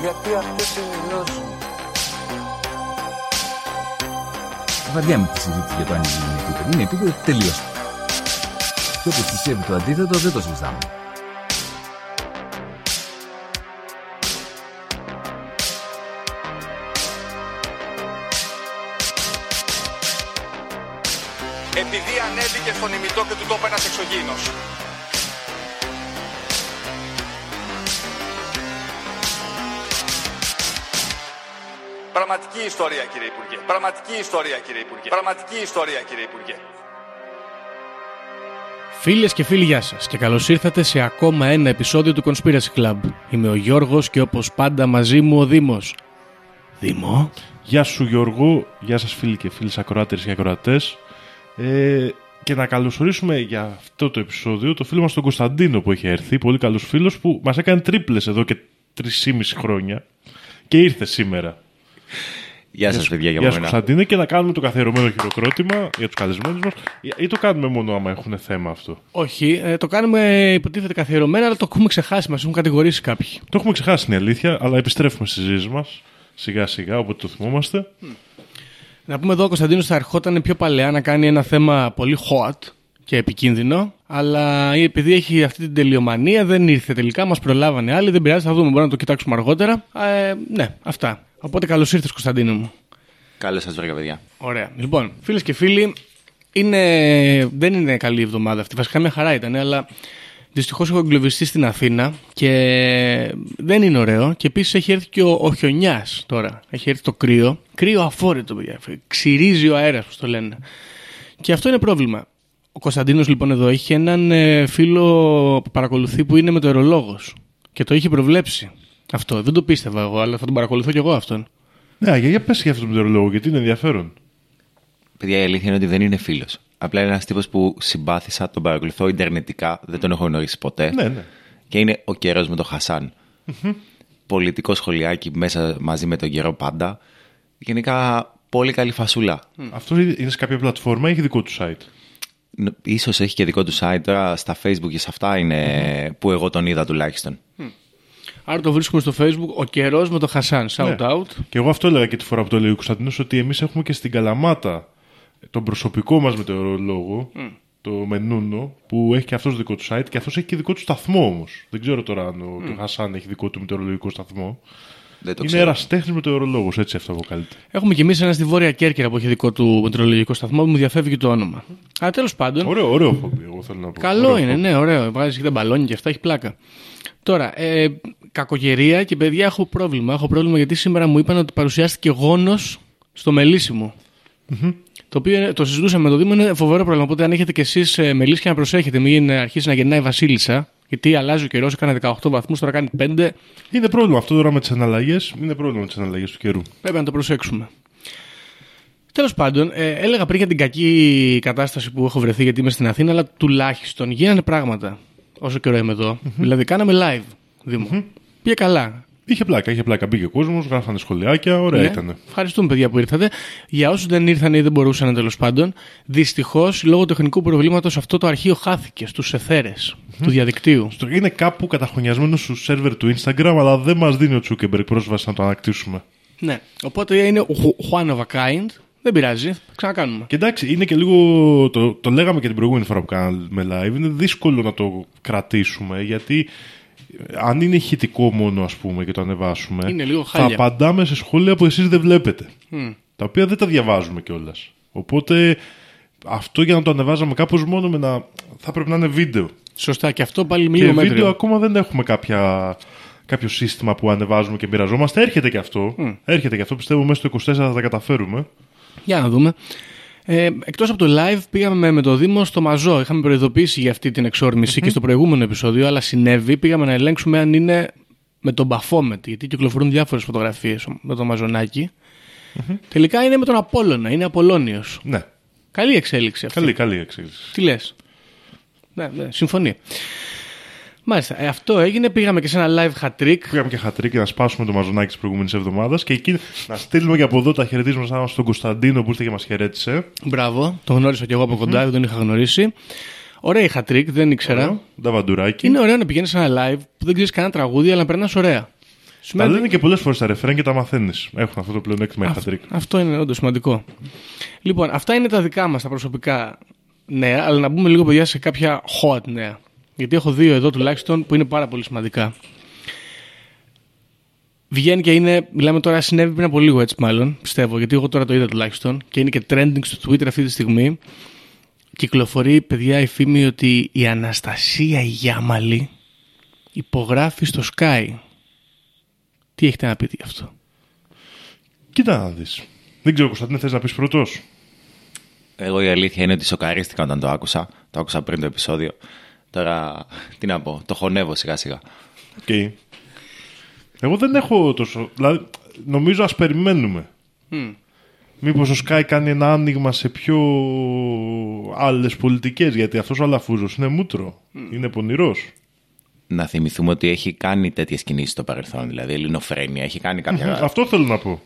Γιατί αυτές είναι οι γνώσεις μου. Βαριά με τη συζήτηση για το αν είναι επίπεδο. Είναι επίπεδο τελείω. Και όποιο πιστεύει το αντίθετο δεν το συζητάμε. επειδή ανέβηκε στον ημιτό και του τόπου ένας εξωγήινος. Πραγματική ιστορία κύριε Υπουργέ. Πραγματική ιστορία κύριε Υπουργέ. Πραγματική ιστορία κύριε Υπουργέ. Φίλες και φίλοι γεια σας και καλώς ήρθατε σε ακόμα ένα επεισόδιο του Conspiracy Club. Είμαι ο Γιώργος και όπως πάντα μαζί μου ο Δήμος. Δήμο. Γεια σου Γιώργο, γεια σας φίλοι και φίλοι ακροάτερες και ακροατές. Ε, και να καλωσορίσουμε για αυτό το επεισόδιο το φίλο μας τον Κωνσταντίνο που έχει έρθει, πολύ καλός φίλος που μας έκανε τρίπλες εδώ και 3,5 χρόνια και ήρθε σήμερα. Γεια σας, παιδιά, για Γεια σου μένα. Κωνσταντίνε και να κάνουμε το καθιερωμένο χειροκρότημα για τους καλεσμένους μας ή- ή το κάνουμε μόνο άμα έχουν θέμα αυτό. Όχι, ε, το κάνουμε υποτίθεται καθιερωμένα αλλά το έχουμε ξεχάσει, μας έχουν κατηγορήσει κάποιοι. Το έχουμε ξεχάσει είναι η αλήθεια, αλλά επιστρέφουμε στις ζήσεις μας σιγά σιγά όποτε το θυμόμαστε. Να πούμε εδώ ο Κωνσταντίνος θα ερχόταν πιο παλαιά να κάνει ένα θέμα πολύ hot και επικίνδυνο αλλά επειδή έχει αυτή την τελειομανία δεν ήρθε τελικά, μας προλάβανε άλλοι, δεν πειράζει, θα δούμε, μπορούμε να το κοιτάξουμε αργότερα. Ε, ναι, αυτά. Οπότε καλώς ήρθες Κωνσταντίνο μου. Καλώ σας βρήκα, παιδιά. Ωραία. Λοιπόν, φίλες και φίλοι, είναι... δεν είναι καλή η εβδομάδα αυτή. Βασικά μια χαρά ήταν, αλλά δυστυχώς έχω εγκλωβιστεί στην Αθήνα και δεν είναι ωραίο. Και επίσης έχει έρθει και ο, ο χιονιάς τώρα. Έχει έρθει το κρύο. Κρύο αφόρητο, παιδιά. Ξυρίζει ο αέρας, όπω το λένε. Και αυτό είναι πρόβλημα. Ο Κωνσταντίνος λοιπόν εδώ είχε έναν ε, φίλο που παρακολουθεί που είναι μετεωρολόγος. Και το είχε προβλέψει. Αυτό. Δεν το πίστευα εγώ, αλλά θα τον παρακολουθώ κι εγώ αυτόν. Ναι, για, για πες για αυτό το μετεωρολόγο, γιατί είναι ενδιαφέρον. Παιδιά, η αλήθεια είναι ότι δεν είναι φίλος. Απλά είναι ένας τύπος που συμπάθησα, τον παρακολουθώ ιντερνετικά, δεν τον έχω γνωρίσει ποτέ. Ναι, ναι. Και είναι ο καιρός με τον χασαν Πολιτικό σχολιάκι μέσα μαζί με τον καιρό πάντα. Γενικά πολύ καλή φασούλα. Αυτό είναι σε κάποια πλατφόρμα ή έχει δικό του site; Ν- Ίσως έχει και δικό του site τώρα στα facebook και σε αυτά είναι που εγώ τον είδα τουλάχιστον. Άρα το βρίσκουμε στο facebook ο καιρός με το Χασάν. Shout Ναι. out. Και εγώ αυτό έλεγα και τη φορά που το λέει ο Κωνσταντίνος, ότι εμείς έχουμε και στην Καλαμάτα τον προσωπικό μας μετεωρολόγο, το Μενούνο, που έχει και αυτός δικό του site και αυτός έχει και δικό του σταθμό όμως. Δεν ξέρω τώρα αν ο το Χασάν έχει δικό του μετεωρολογικό σταθμό. Δεν το Είναι ξέρω. ερασιτέχνη μετεωρολόγος, έτσι αυτό αποκαλείται. Έχουμε κι εμεί ένα στη Βόρεια Κέρκυρα που έχει δικό του μετρολογικό σταθμό, μου διαφεύγει το όνομα. Αλλά τέλος πάντων. Ωραίο, ωραίο χόμπι, εγώ θέλω να πω. Καλό Ωραίο είναι, χόμπι. ναι, ωραίο. Βγάζει και τα μπαλόνια και αυτά, έχει πλάκα. Τώρα, ε, κακογερία και παιδιά έχω πρόβλημα. Έχω πρόβλημα γιατί σήμερα μου είπαν ότι παρουσιάστηκε γόνος στο μελίσιμο. Το οποίο είναι- το συζητούσαμε με το Δήμο, είναι φοβερό πρόβλημα. Οπότε, αν έχετε κι εσείς ε, μελίσια να προσέχετε, μην αρχίσει να γεννάει βασίλισσα. Γιατί αλλάζει ο καιρός, έκανε 18 βαθμούς, τώρα κάνει 5. Είναι πρόβλημα αυτό τώρα με τις αναλλαγές. Είναι πρόβλημα με τις αναλλαγές του καιρού. Πρέπει να το προσέξουμε. Τέλος πάντων, ε, έλεγα πριν για την κακή κατάσταση που έχω βρεθεί γιατί είμαι στην Αθήνα, αλλά τουλάχιστον γίνανε πράγματα όσο καιρό είμαι εδώ. Δηλαδή, κάναμε live, Δήμο. Πήγε καλά. Είχε πλάκα, είχε πλάκα. Μπήκε ο κόσμος, γράφανε σχολιάκια, ωραία Ναι. ήταν. Ευχαριστούμε, παιδιά, που ήρθατε. Για όσους δεν ήρθαν ή δεν μπορούσαν, τέλος πάντων, δυστυχώς λόγω τεχνικού προβλήματος αυτό το αρχείο χάθηκε στους εθέρες του διαδικτύου. Στο- Είναι κάπου καταχωνιασμένο στου σερβερ του Instagram, αλλά δεν μας δίνει ο Τσούκεμπεργκ πρόσβαση να το ανακτήσουμε. Ναι. Οπότε είναι ο Ju- one of a kind. Δεν πειράζει. Θα ξανακάνουμε. Και εντάξει, είναι και λίγο. Το, το λέγαμε και την προηγούμενη φορά που κάναμε live. Είναι δύσκολο να το κρατήσουμε γιατί ε, αν είναι ηχητικό μόνο, ας πούμε, και το ανεβάσουμε. Είναι λίγο θα χάλια. απαντάμε σε σχόλια που εσείς δεν βλέπετε. Τα οποία δεν τα διαβάζουμε κιόλας. Οπότε αυτό για να το ανεβάζαμε κάπως μόνο με να. θα πρέπει να είναι βίντεο. Σωστά. Και αυτό πάλι Και λίγο βίντεο μέτριο. ακόμα δεν έχουμε κάποια, κάποιο σύστημα που ανεβάζουμε και μοιραζόμαστε. Έρχεται και αυτό. Έρχεται και αυτό. Πιστεύω μέσα στο 24 θα τα καταφέρουμε. Για να δούμε. Ε, Εκτός από το live, πήγαμε με το Δήμο στο Μαζό. Είχαμε προειδοποιήσει για αυτή την εξορμηση και στο προηγούμενο επεισόδιο, αλλά συνέβη. Πήγαμε να ελέγξουμε αν είναι με τον Μπαφόμετ, γιατί κυκλοφορούν διάφορες φωτογραφίες με τον μαζονακι Τελικά είναι με τον Απόλλωνα, είναι Απολώνιος. Ναι. Καλή εξέλιξη αυτή. Καλή, καλή εξέλιξη. Τι λες; Ναι, ναι, συμφωνεί. Μάλιστα. Ε, αυτό έγινε. Πήγαμε και σε ένα live hat trick. Πήγαμε και χατρί και να σπάσουμε το μαζονάκι της προηγούμενης εβδομάδας και εκεί να στείλουμε και από εδώ τα χαιρετίσματα στον Κωνσταντίνο που ήρθε και μας χαιρέτησε. Μπράβο. Τον γνώρισα και εγώ από κοντά, δεν τον είχα γνωρίσει. Ωραία η hat trick, δεν ήξερα. Ωραίο. Νταβαντουράκι. Είναι ωραίο να πηγαίνεις σε ένα live που δεν ξέρεις κανένα τραγούδι, αλλά να περνάς ωραία. Σου Τα σημαίνει- λένε και πολλές φορές τα ρεφρέν και τα μαθαίνεις. Έχουν αυτό το πλεονέκτημα οι χατρίκ. Αυτό είναι όντως σημαντικό. Λοιπόν, αυτά είναι τα δικά μας τα προσωπικά νέα, αλλά να μπούμε λίγο παιδιά σε κάποια hot νέα. Γιατί έχω δύο εδώ τουλάχιστον που είναι πάρα πολύ σημαντικά. Βγαίνει και είναι, μιλάμε τώρα, συνέβη πριν από λίγο έτσι μάλλον, πιστεύω, γιατί εγώ τώρα το είδα τουλάχιστον και είναι και trending στο Twitter αυτή τη στιγμή. Κυκλοφορεί, παιδιά, η φήμη ότι η Αναστασία Γιάμαλη υπογράφει στο Sky. Τι έχετε να πείτε γι' αυτό; Κοίτα να δεις. Δεν ξέρω, Κωνσταντίνε, θες να πεις πρώτος; Εγώ η αλήθεια είναι ότι σοκαρίστηκα όταν το άκουσα. Το άκουσα πριν το επεισόδιο. Τώρα, τι να πω, το χωνεύω σιγά σιγά. Okay. Εγώ δεν έχω τόσο. Δηλαδή, νομίζω ας περιμένουμε. Μμ. Μήπως ο Sky κάνει ένα άνοιγμα σε πιο άλλες πολιτικές γιατί αυτός ο Αλαφούζος είναι μούτρο, είναι πονηρός. Να θυμηθούμε ότι έχει κάνει τέτοιες κινήσεις στο παρελθόν. Δηλαδή, ελληνοφρένεια έχει κάνει κάποια. Αυτό θέλω να πω.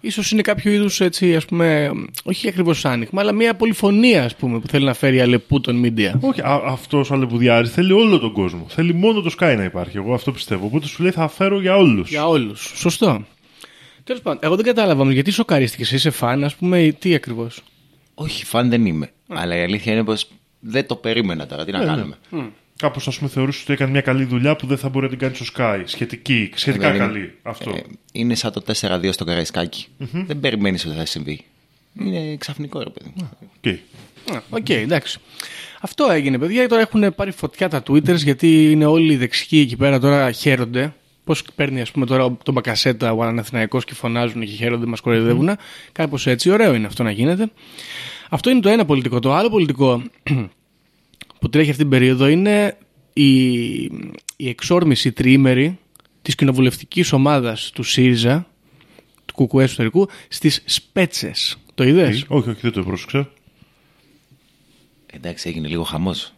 Ίσως είναι κάποιο είδους έτσι, ας πούμε, όχι ακριβώς άνοιγμα, αλλά μια πολυφωνία, ας πούμε, που θέλει να φέρει αλεπού των media. Όχι, α, αυτός ο Αλεπουδιάρης θέλει όλο τον κόσμο. Θέλει μόνο το Sky να υπάρχει. Εγώ αυτό πιστεύω. Οπότε σου λέει θα φέρω για όλους. Για όλους. Σωστό. Τέλος πάντων, εγώ δεν κατάλαβα όμως, γιατί σοκαρίστηκες. Είσαι φαν, ας πούμε, ή τι ακριβώς; Όχι, φαν δεν είμαι. Αλλά η αλήθεια είναι πως δεν το περίμενα τώρα. Τι να κάνουμε. Κάπως ας πούμε θεωρούσε ότι έκανε μια καλή δουλειά που δεν θα μπορεί να την κάνει στο ΣΚΑΪ. Σχετική, σχετικά Δηλαδή, καλή. Αυτό. ε, είναι σαν το 4-2 στο καραϊσκακι Δεν περιμένεις ότι θα συμβεί. Είναι ξαφνικό, ρε παιδί. μου. Οκ. Α, Οκ, εντάξει. Αυτό έγινε, παιδιά. Τώρα έχουν πάρει φωτιά τα Twitters γιατί είναι όλοι οι δεξιοί εκεί πέρα τώρα χαίρονται. Πώς παίρνει, ας πούμε, τώρα τον Μπακασέτα ο Παναθηναϊκό και φωνάζουν και χαίρονται, μας κοροϊδεύουν. Κάπως έτσι. Ωραίο είναι αυτό να γίνεται. Αυτό είναι το ένα πολιτικό. Το άλλο πολιτικό που τρέχει αυτή την περίοδο είναι η, η εξόρμηση τριήμερη της κοινοβουλευτικής ομάδας του ΣΥΡΙΖΑ, του ΚΚΕ εσωτερικού, στις Σπέτσες. Το είδες; Όχι, όχι, δεν το πρόσεξα. Εντάξει, έγινε λίγο χαμός.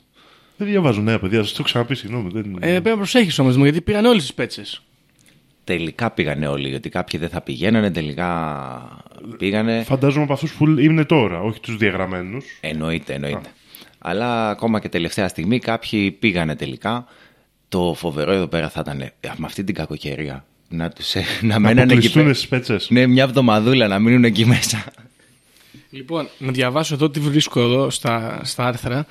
Δεν διαβάζω νέα παιδιά, σας το έχω ξαναπεί, συγγνώμη. Δεν... Ε, πρέπει να προσέχεις όμως, γιατί πήγαν όλοι στις Σπέτσες. Τελικά πήγανε όλοι, γιατί κάποιοι δεν θα πηγαίνανε, τελικά πήγανε. Φαντάζομαι από αυτούς που είναι τώρα, όχι τους διαγραμμένους. Εννοείται, εννοείται. Αλλά ακόμα και τελευταία στιγμή κάποιοι πήγανε τελικά. Το φοβερό εδώ πέρα θα ήταν ε, με αυτή την κακοκαιρία να, τους, ε, να Να μένανε εκεί αποκλειστούν πέρα. στις πέτσες. Ναι, μια εβδομαδούλα να μείνουν εκεί μέσα. Λοιπόν, να διαβάσω εδώ τι βρίσκω εδώ στα, στα άρθρα.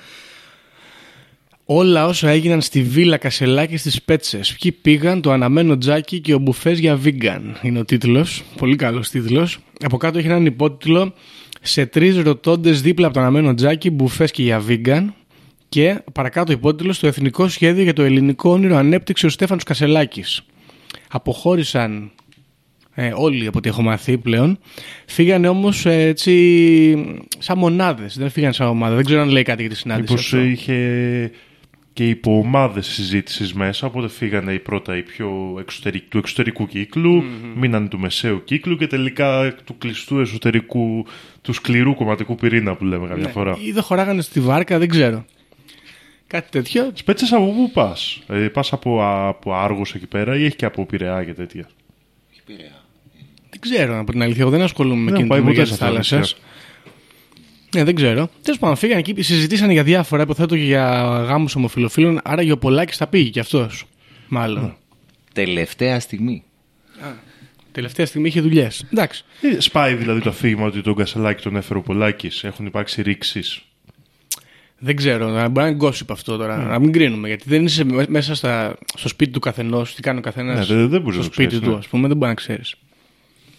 Όλα όσα έγιναν στη Βίλα Κασελάκη στις Πέτσες. Ποιοι πήγαν, το αναμένο τζάκι και ο μπουφές για βίγκαν. Είναι ο τίτλος. Πολύ καλός τίτλος. Από κάτω έχει έναν υπότιτλο σε τρεις ρωτώντες δίπλα από το αναμένο τζάκι, μπουφές και για βίγκαν. Και παρακάτω υπότιτλος στο Εθνικό Σχέδιο για το Ελληνικό Όνειρο ανέπτυξε ο Στέφανος Κασελάκης. Αποχώρησαν ε, όλοι από ό,τι έχω μαθεί πλέον. Φύγανε όμως έτσι σαν μονάδες. Δεν φύγανε σαν ομάδα. Δεν ξέρω αν λέει κάτι για τη συνάντηση. Μήπως αυτό. είχε και υποομάδε συζήτησης μέσα, οπότε φύγανε οι πρώτα οι πιο εξωτερικ- του εξωτερικού κύκλου, μείναν του μεσαίου κύκλου και τελικά του κλειστού εσωτερικού, του σκληρού κομματικού πυρήνα που λέμε καμιά φορά. Ή δεν χωράγανε στη βάρκα, δεν ξέρω. Κάτι τέτοιο. Σπέτσε από πού πας, ε, πας από, από Άργος εκεί πέρα ή έχει και από Πειραιά και τέτοια; Δεν ξέρω, από την αλήθεια. Εγώ δεν ασχολούμαι με Δεν εκείνη Ναι, δεν ξέρω. Τέλος πάντων, φύγανε εκεί, συζητήσανε για διάφορα. Υποθέτω και για γάμους ομοφυλοφίλων. Άρα για ο Πολάκης θα πήγε κι αυτός. Μάλλον. Τελευταία στιγμή. Τελευταία στιγμή είχε δουλειές. Εντάξει. Ε, Σπάει δηλαδή το αφήγημα ότι τον Κασελάκη τον έφερε ο Πολάκης, έχουν υπάρξει ρήξεις. Δεν ξέρω, να μπορεί να είναι gossip αυτό τώρα. Να μην κρίνουμε. Γιατί δεν είσαι με- μέσα στα, στο σπίτι του καθενός, τι κάνει ο καθένας Ναι, δεν- δεν μπορείς στο να το σπίτι ξέρεις, του, ναι. ας πούμε, δεν μπορεί να ξέρεις.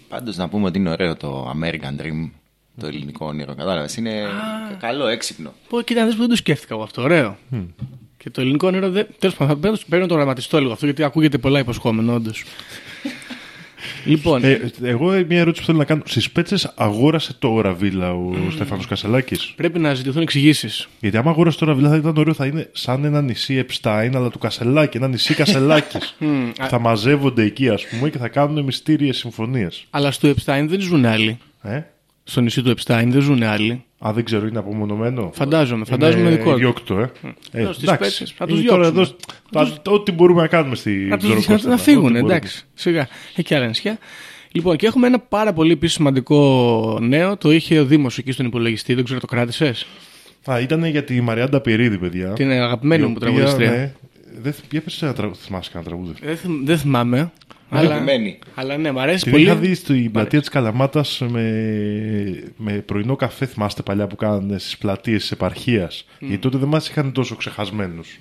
Πάντως να πούμε ότι είναι ωραίο το American Dream, το ελληνικό όνειρο. Κατάλαβες. Είναι καλό, έξυπνο. Πω, κοίτα, δες που δεν το σκέφτηκα εγώ αυτό. Ωραίο. Και το ελληνικό όνειρο δεν. Τέλος πάντων, θα πρέπει να το γραμματιστώ λίγο αυτό, γιατί ακούγεται πολλά υποσχόμενο, όντως. Λοιπόν, Ε, εγώ ε, μια ερώτηση που θέλω να κάνω. Στις πέτσες αγόρασε τώρα βίλα ο Στέφανος Κασελάκης; πρέπει να ζητηθούν εξηγήσεις. Γιατί άμα αγόρασε τώρα βίλα θα ήταν ωραίο, θα είναι σαν ένα νησί Επστάιν, αλλά του Κασελάκη. Ένα νησί Κασελάκης. θα μαζεύονται εκεί, ας πούμε, και θα κάνουν μυστήριες συμφωνίες. Αλλά στο Epstein δεν ζουν άλλοι. Ε; Στο νησί του Epstein δεν ζουν άλλοι. Α, δεν ξέρω, είναι απομονωμένο. Φαντάζομαι, φαντάζομαι είναι δικό του. διώκτο, ε. ε Εδώ στις εντάξει. πέτσες, θα τους Είναι τώρα διώξουμε. εδώ, τα- ό,τι μπορούμε να κάνουμε στη Να, τους, Ψωροκόστα, να, να ό,τι φύγουν, μπορούμε. εντάξει. Σιγά. Έχει και άλλα νησιά. Λοιπόν, και έχουμε ένα πάρα πολύ επίσης σημαντικό νέο. Το είχε ο Δήμος εκεί στον υπολογιστή. Δεν ξέρω, το κράτησες; Α, ήταν για τη Μαριάντα Πυρίδη, παιδιά. Την αγαπημένη η μου οποία, τραγουδίστρια. ναι, Δεν θ- για πες ένα τραγούδι, θυμάσαι κανένα τραγούδι. Δεν, θυμ- δεν θυμάμαι. Αλλά, Αγαπημένη. αλλά ναι, μου αρέσει Την πολύ. είχα δει στην πλατεία της Καλαμάτας με, με πρωινό καφέ, θυμάστε παλιά που κάνανε στις πλατείες της επαρχίας. Γιατί τότε δεν μας είχαν τόσο ξεχασμένους.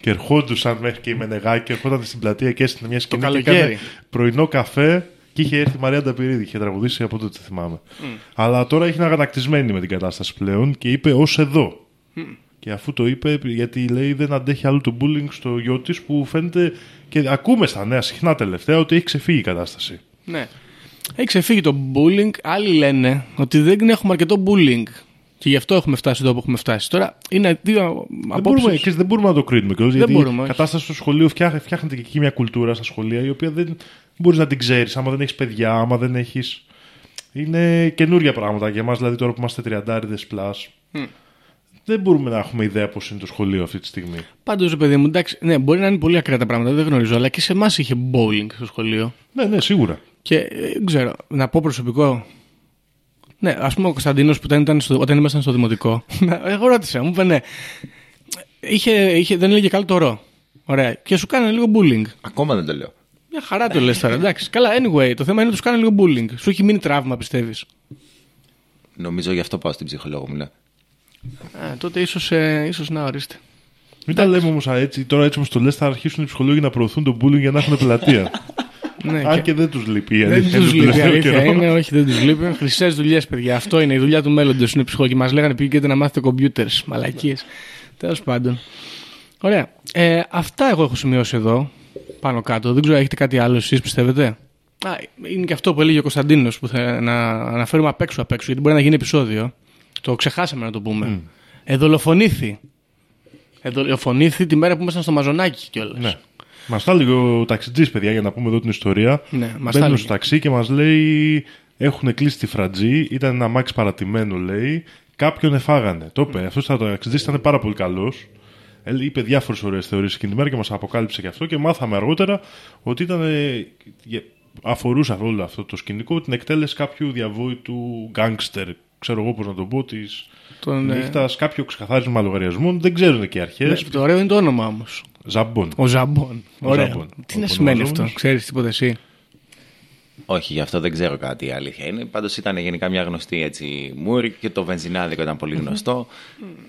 Και ερχόντουσαν μέχρι και η Μενεγάκη, ερχόταν στην πλατεία και έστειλε μια σκηνή και καλοκαίρι. έκανε πρωινό καφέ και είχε έρθει η Μαρία Νταπηρίδη. Είχε τραγουδήσει από τότε θυμάμαι. Αλλά τώρα έχει αγανακτισμένη με την κατάσταση πλέον και είπε ως εδώ. Και αφού το είπε, γιατί λέει δεν αντέχει άλλο το bullying στο γιο της που φαίνεται και ακούμε στα νέα συχνά τελευταία ότι έχει ξεφύγει η κατάσταση. Ναι. Έχει ξεφύγει το bullying. Άλλοι λένε ότι δεν έχουμε αρκετό bullying. Και γι' αυτό έχουμε φτάσει εδώ που έχουμε φτάσει. Τώρα είναι δύο Δεν μπορούμε, απόψεις. και δεν μπορούμε να το κρίνουμε κιόλας, γιατί μπορούμε, η όχι. κατάσταση στο σχολείο φτιά- φτιάχνεται και εκεί μια κουλτούρα στα σχολεία η οποία δεν μπορείς να την ξέρεις άμα δεν έχεις παιδιά, άμα δεν έχει. Είναι καινούργια πράγματα για εμά, δηλαδή τώρα που είμαστε τριαντάριδες πλάς. Δεν μπορούμε να έχουμε ιδέα πώς είναι το σχολείο αυτή τη στιγμή. Πάντως, ρε παιδί μου, εντάξει, ναι, μπορεί να είναι πολύ ακραία τα πράγματα, δεν γνωρίζω, αλλά και σε εμάς είχε bowling στο σχολείο. Ναι, ναι, σίγουρα. Και ε, δεν ξέρω, να πω προσωπικό. Ναι, ας πούμε ο Κωνσταντίνος που όταν, ήταν στο, όταν ήμασταν στο δημοτικό. εγώ ρώτησα, μου είπε ναι. Είχε, είχε, δεν έλεγε καλό το ρο. Ωραία. Και σου κάνανε λίγο bullying. Ακόμα δεν το λέω. Μια χαρά το λες τώρα, εντάξει. Καλά, anyway, το θέμα είναι ότι του κάνανε λίγο bullying. Σου έχει μείνει τραύμα, πιστεύεις. Νομίζω γι' αυτό πάω στην ψυχολόγο μου. Ναι. Τότε ίσως ε, ίσως να ορίστε. Μην τα λέμε όμως έτσι, τώρα έτσι όπω το λες, θα αρχίσουν οι ψυχολόγοι να προωθούν το bullying για να έχουν πλατεία. Ναι, Αν και- και δεν τους λείπει. η Δεν αλήθεια είναι του τον λείπει, τελευταίο αλήθεια καιρό. είναι. Όχι, δεν τους λείπει. Χρυσές δουλειές, παιδιά. Αυτό είναι η δουλειά του μέλλοντος. Είναι ψυχολόγοι. Μας λέγανε πήγαινε να μάθετε κομπιούτερς. Μαλακίες. Τέλος πάντων. Ωραία. Ε, αυτά εγώ έχω σημειώσει εδώ. Πάνω κάτω. Δεν ξέρω, έχετε κάτι άλλο εσείς πιστεύετε; Α, είναι και αυτό που έλεγε ο Κωνσταντίνος που θα να αναφέρουμε απ' έξω απ' έξω, γιατί μπορεί να γίνει επεισόδιο. Το ξεχάσαμε να το πούμε. Ε, δολοφονήθη. Ε, δολοφονήθη τη μέρα που ήμασταν στο Μαζονάκι κιόλας. Ναι. Μας τα έλεγε ο ταξιτζής, παιδιά, για να πούμε εδώ την ιστορία. Ναι, μας τα Μπαίνουν έλεγε. στο ταξί και μας λέει: Έχουν κλείσει τη φρατζή. Ήταν ένα μάξι παρατημένο, λέει. Κάποιον εφάγανε. Το είπε. Αυτός ο ταξιτζής ήταν πάρα πολύ καλός. Είπε διάφορες ωραίες θεωρίες εκείνη τη μέρα και μας αποκάλυψε και αυτό. Και μάθαμε αργότερα ότι ήταν. ε, γε- αφορούσε όλο αυτό το σκηνικό την εκτέλεση κάποιου διαβόητου γκάγκστερ. Ξέρω εγώ πώς να το πω, της Τον, ε, νύχτας, κάποιο ξεκαθάρισμα λογαριασμών. Δεν ξέρουν και οι αρχές. ναι, το ωραίο είναι το όνομα όμως. Ζαμπόν. Ο Ζαμπόν. Ο Ωραία. Ζαμπόν. Τι να Ο σημαίνει αυτό, ονομαζόμενος. ξέρεις τίποτα εσύ; Όχι, γι' αυτό δεν ξέρω κάτι η αλήθεια είναι. Πάντως ήταν γενικά μια γνωστή έτσι μούρη και το βενζινάδικο ήταν πολύ γνωστό.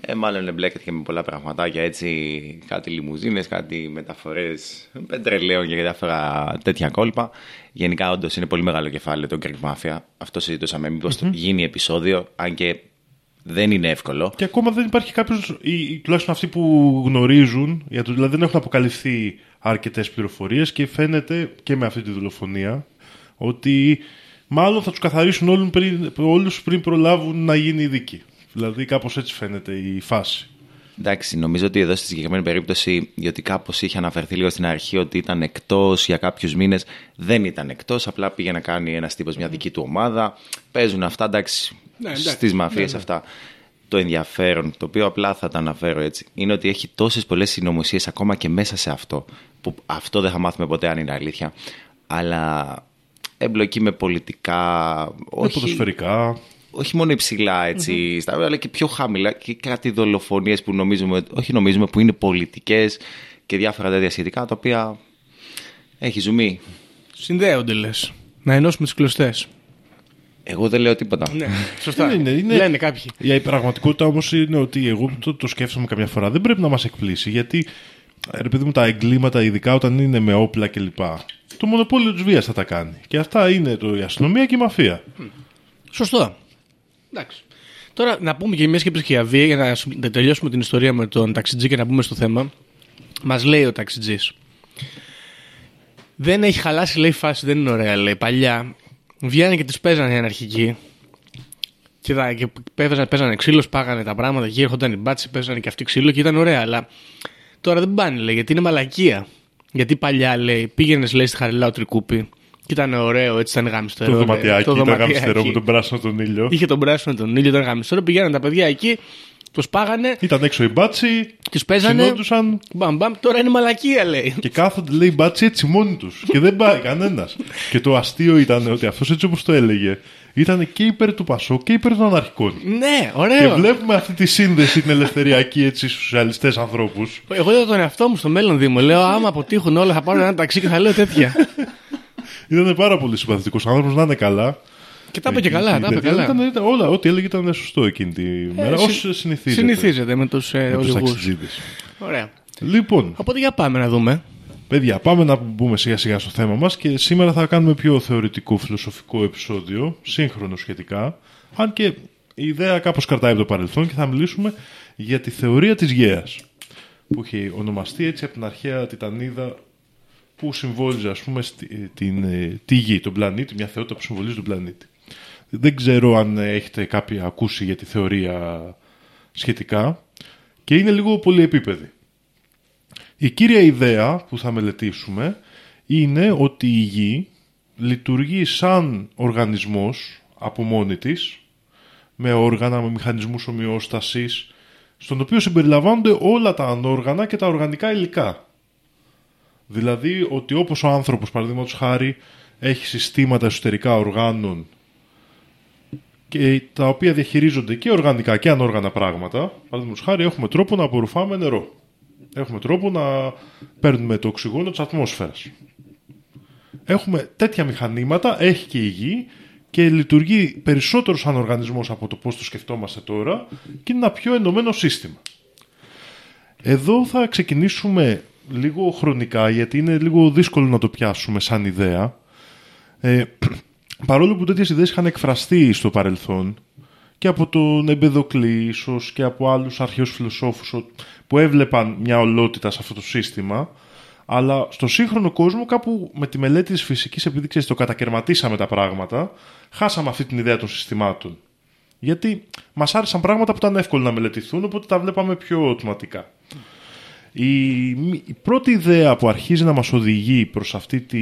ε, μάλλον εμπλέκεται και με πολλά πραγματάκια έτσι. Κάτι λιμουζίνες, κάτι μεταφορές πετρελαίων και διάφορα τέτοια κόλπα. Γενικά, όντως είναι πολύ μεγάλο κεφάλαιο το Greek Mafia. Αυτό συζητούσαμε. Μήπως γίνει επεισόδιο, αν και δεν είναι εύκολο. Και ακόμα δεν υπάρχει κάποιος, τουλάχιστον αυτοί που γνωρίζουν, για το, δηλαδή δεν έχουν αποκαλυφθεί αρκετές πληροφορίες και φαίνεται και με αυτή τη δολοφονία ότι μάλλον θα τους καθαρίσουν όλους πριν, όλους πριν προλάβουν να γίνει η δίκη. Δηλαδή κάπως έτσι φαίνεται η φάση. Εντάξει, νομίζω ότι εδώ στη συγκεκριμένη περίπτωση, γιατί κάπως είχε αναφερθεί λίγο στην αρχή ότι ήταν εκτός για κάποιους μήνες, δεν ήταν εκτός. Απλά πήγε να κάνει ένας τύπος μια δική του ομάδα. Παίζουν αυτά, εντάξει, Ναι, εντάξει. στις μαφίες αυτά. Το ενδιαφέρον, το οποίο απλά θα τα αναφέρω έτσι, είναι ότι έχει τόσες πολλές συνωμοσίες ακόμα και μέσα σε αυτό. Που αυτό δεν θα μάθουμε ποτέ αν είναι αλήθεια. Αλλά εμπλοκή με πολιτικά. Με όχι- ποδοσφαιρικά. όχι μόνο υψηλά έτσι, στα, αλλά και πιο χαμηλά και κάτι δολοφονίες που νομίζουμε, όχι νομίζουμε, που είναι πολιτικές και διάφορα τέτοια σχετικά, τα οποία έχει ζουμί. Συνδέονται λες. Να ενώσουμε τις κλωστές. Εγώ δεν λέω τίποτα. Ναι, σωστά. Είναι, είναι- Λένε κάποιοι. Η πραγματικότητα όμως είναι ότι εγώ το, το σκέφτομαι καμιά φορά. Δεν πρέπει να μας εκπλήσει γιατί ρε παιδί μου, τα εγκλήματα, ειδικά όταν είναι με όπλα κλπ. Το μονοπόλιο της βίας θα τα κάνει. Και αυτά είναι το, η αστυνομία και η μαφία. Σωστό. Εντάξει. Τώρα να πούμε και μια σκέψη και για βία για να σου- να τελειώσουμε την ιστορία με τον ταξιτζή και να μπούμε στο θέμα. Μας λέει ο ταξιτζής. Δεν έχει χαλάσει, λέει, η φάση, δεν είναι ωραία, λέει. Παλιά βγαίνανε και τις παίζανε οι αναρχικοί. Και, τα, και παίζανε, παίζανε ξύλος, σπάγανε τα πράγματα εκεί, έρχονταν οι μπάτσε, παίζανε και αυτοί ξύλο και ήταν ωραία. Αλλά τώρα δεν πάνε, λέει, γιατί είναι μαλακία. Γιατί παλιά, λέει, πήγαινες, λέει, στη Χαριλάου Τρικούπη και ήταν ωραίο, έτσι ήταν γάμιστερο. Το δωματιάκι, το ήταν δωματιάκι. γαμιστερό με τον πράσινο τον ήλιο. Είχε τον πράσινο τον ήλιο, ήταν γάμιστερο. Πηγαίνανε τα παιδιά εκεί, τους πάγανε, Ήταν έξω οι μπάτσι, τους παίζανε. συνόντουσαν Μπαμ, μπαμ, τώρα είναι μαλακία, λέει. και κάθονται λέει μπάτσι έτσι μόνοι τους. και δεν πάει κανένας. και το αστείο ήταν ότι αυτός έτσι όπως το έλεγε ήταν και υπέρ του Πασό και υπέρ των αναρχικών. Ναι, Και ωραίο. βλέπουμε αυτή τη σύνδεση την ελευθεριακή έτσι στους σοσιαλιστές ανθρώπους. Εγώ είδα τον εαυτό μου στο μέλλον Δήμο. Λέω, άμα αποτύχουν όλα, θα πάρω ένα ταξί και θα λέω τέτοια. Ήταν πάρα πολύ συμπαθητικός άνθρωπος, να είναι καλά. και τα είπε και καλά, Εκείνη τα την είπε τέτοια. καλά. Ήταν, ήταν, όλα, ό,τι έλεγε ήταν σωστό εκείνη τη μέρα. συ- Όσο συνηθίζεται. Συνηθίζεται με τους ε, Με τους οδηγούς. ταξιτζίδες. Ωραία. Λοιπόν, Οπότε για πάμε να δούμε. Παιδιά, πάμε να μπούμε σιγά σιγά στο θέμα μας και σήμερα θα κάνουμε πιο θεωρητικό φιλοσοφικό επεισόδιο, σύγχρονο σχετικά, αν και η ιδέα κάπως κρατάει από το παρελθόν και θα μιλήσουμε για τη θεωρία της γέας, που έχει ονομαστεί έτσι από την αρχαία Τιτανίδα που συμβόλιζε ας πούμε στη- την, ε, τη γη, τον πλανήτη, μια θεότητα που συμβολίζει τον πλανήτη. Δεν ξέρω αν ε, έχετε κάποια ακούσει για τη θεωρία σχετικά και είναι λίγο πολυεπίπεδη. Η κύρια ιδέα που θα μελετήσουμε είναι ότι η γη λειτουργεί σαν οργανισμός από μόνη της, με όργανα, με μηχανισμούς ομοιόστασης, στον οποίο συμπεριλαμβάνονται όλα τα ανόργανα και τα οργανικά υλικά. Δηλαδή ότι όπως ο άνθρωπος, παραδείγματος χάρη, έχει συστήματα εσωτερικά οργάνων και τα οποία διαχειρίζονται και οργανικά και ανόργανα πράγματα. Παραδείγματος χάρη έχουμε τρόπο να απορροφάμε νερό. Έχουμε τρόπο να παίρνουμε το οξυγόνο της ατμόσφαιρας. Έχουμε τέτοια μηχανήματα, έχει και η γη και λειτουργεί περισσότερο σαν οργανισμός από το πώς το σκεφτόμαστε τώρα και είναι ένα πιο ενωμένο σύστημα. Εδώ θα ξεκινήσουμε λίγο χρονικά γιατί είναι λίγο δύσκολο να το πιάσουμε σαν ιδέα. Ε, παρόλο που τέτοιες ιδέες είχαν εκφραστεί στο παρελθόν και από τον Εμπεδοκλή ίσως και από άλλους αρχαίους φιλοσόφους ο- που έβλεπαν μια ολότητα σε αυτό το σύστημα αλλά στο σύγχρονο κόσμο κάπου με τη μελέτη της φυσικής επειδή ξέρεις, το κατακαιρματίσαμε τα πράγματα χάσαμε αυτή την ιδέα των συστημάτων γιατί μας άρεσαν πράγματα που ήταν εύκολο να μελετηθούν οπότε τα βλέπαμε πιο autoματικά. Η, η πρώτη ιδέα που αρχίζει να μας οδηγεί προς αυτή τη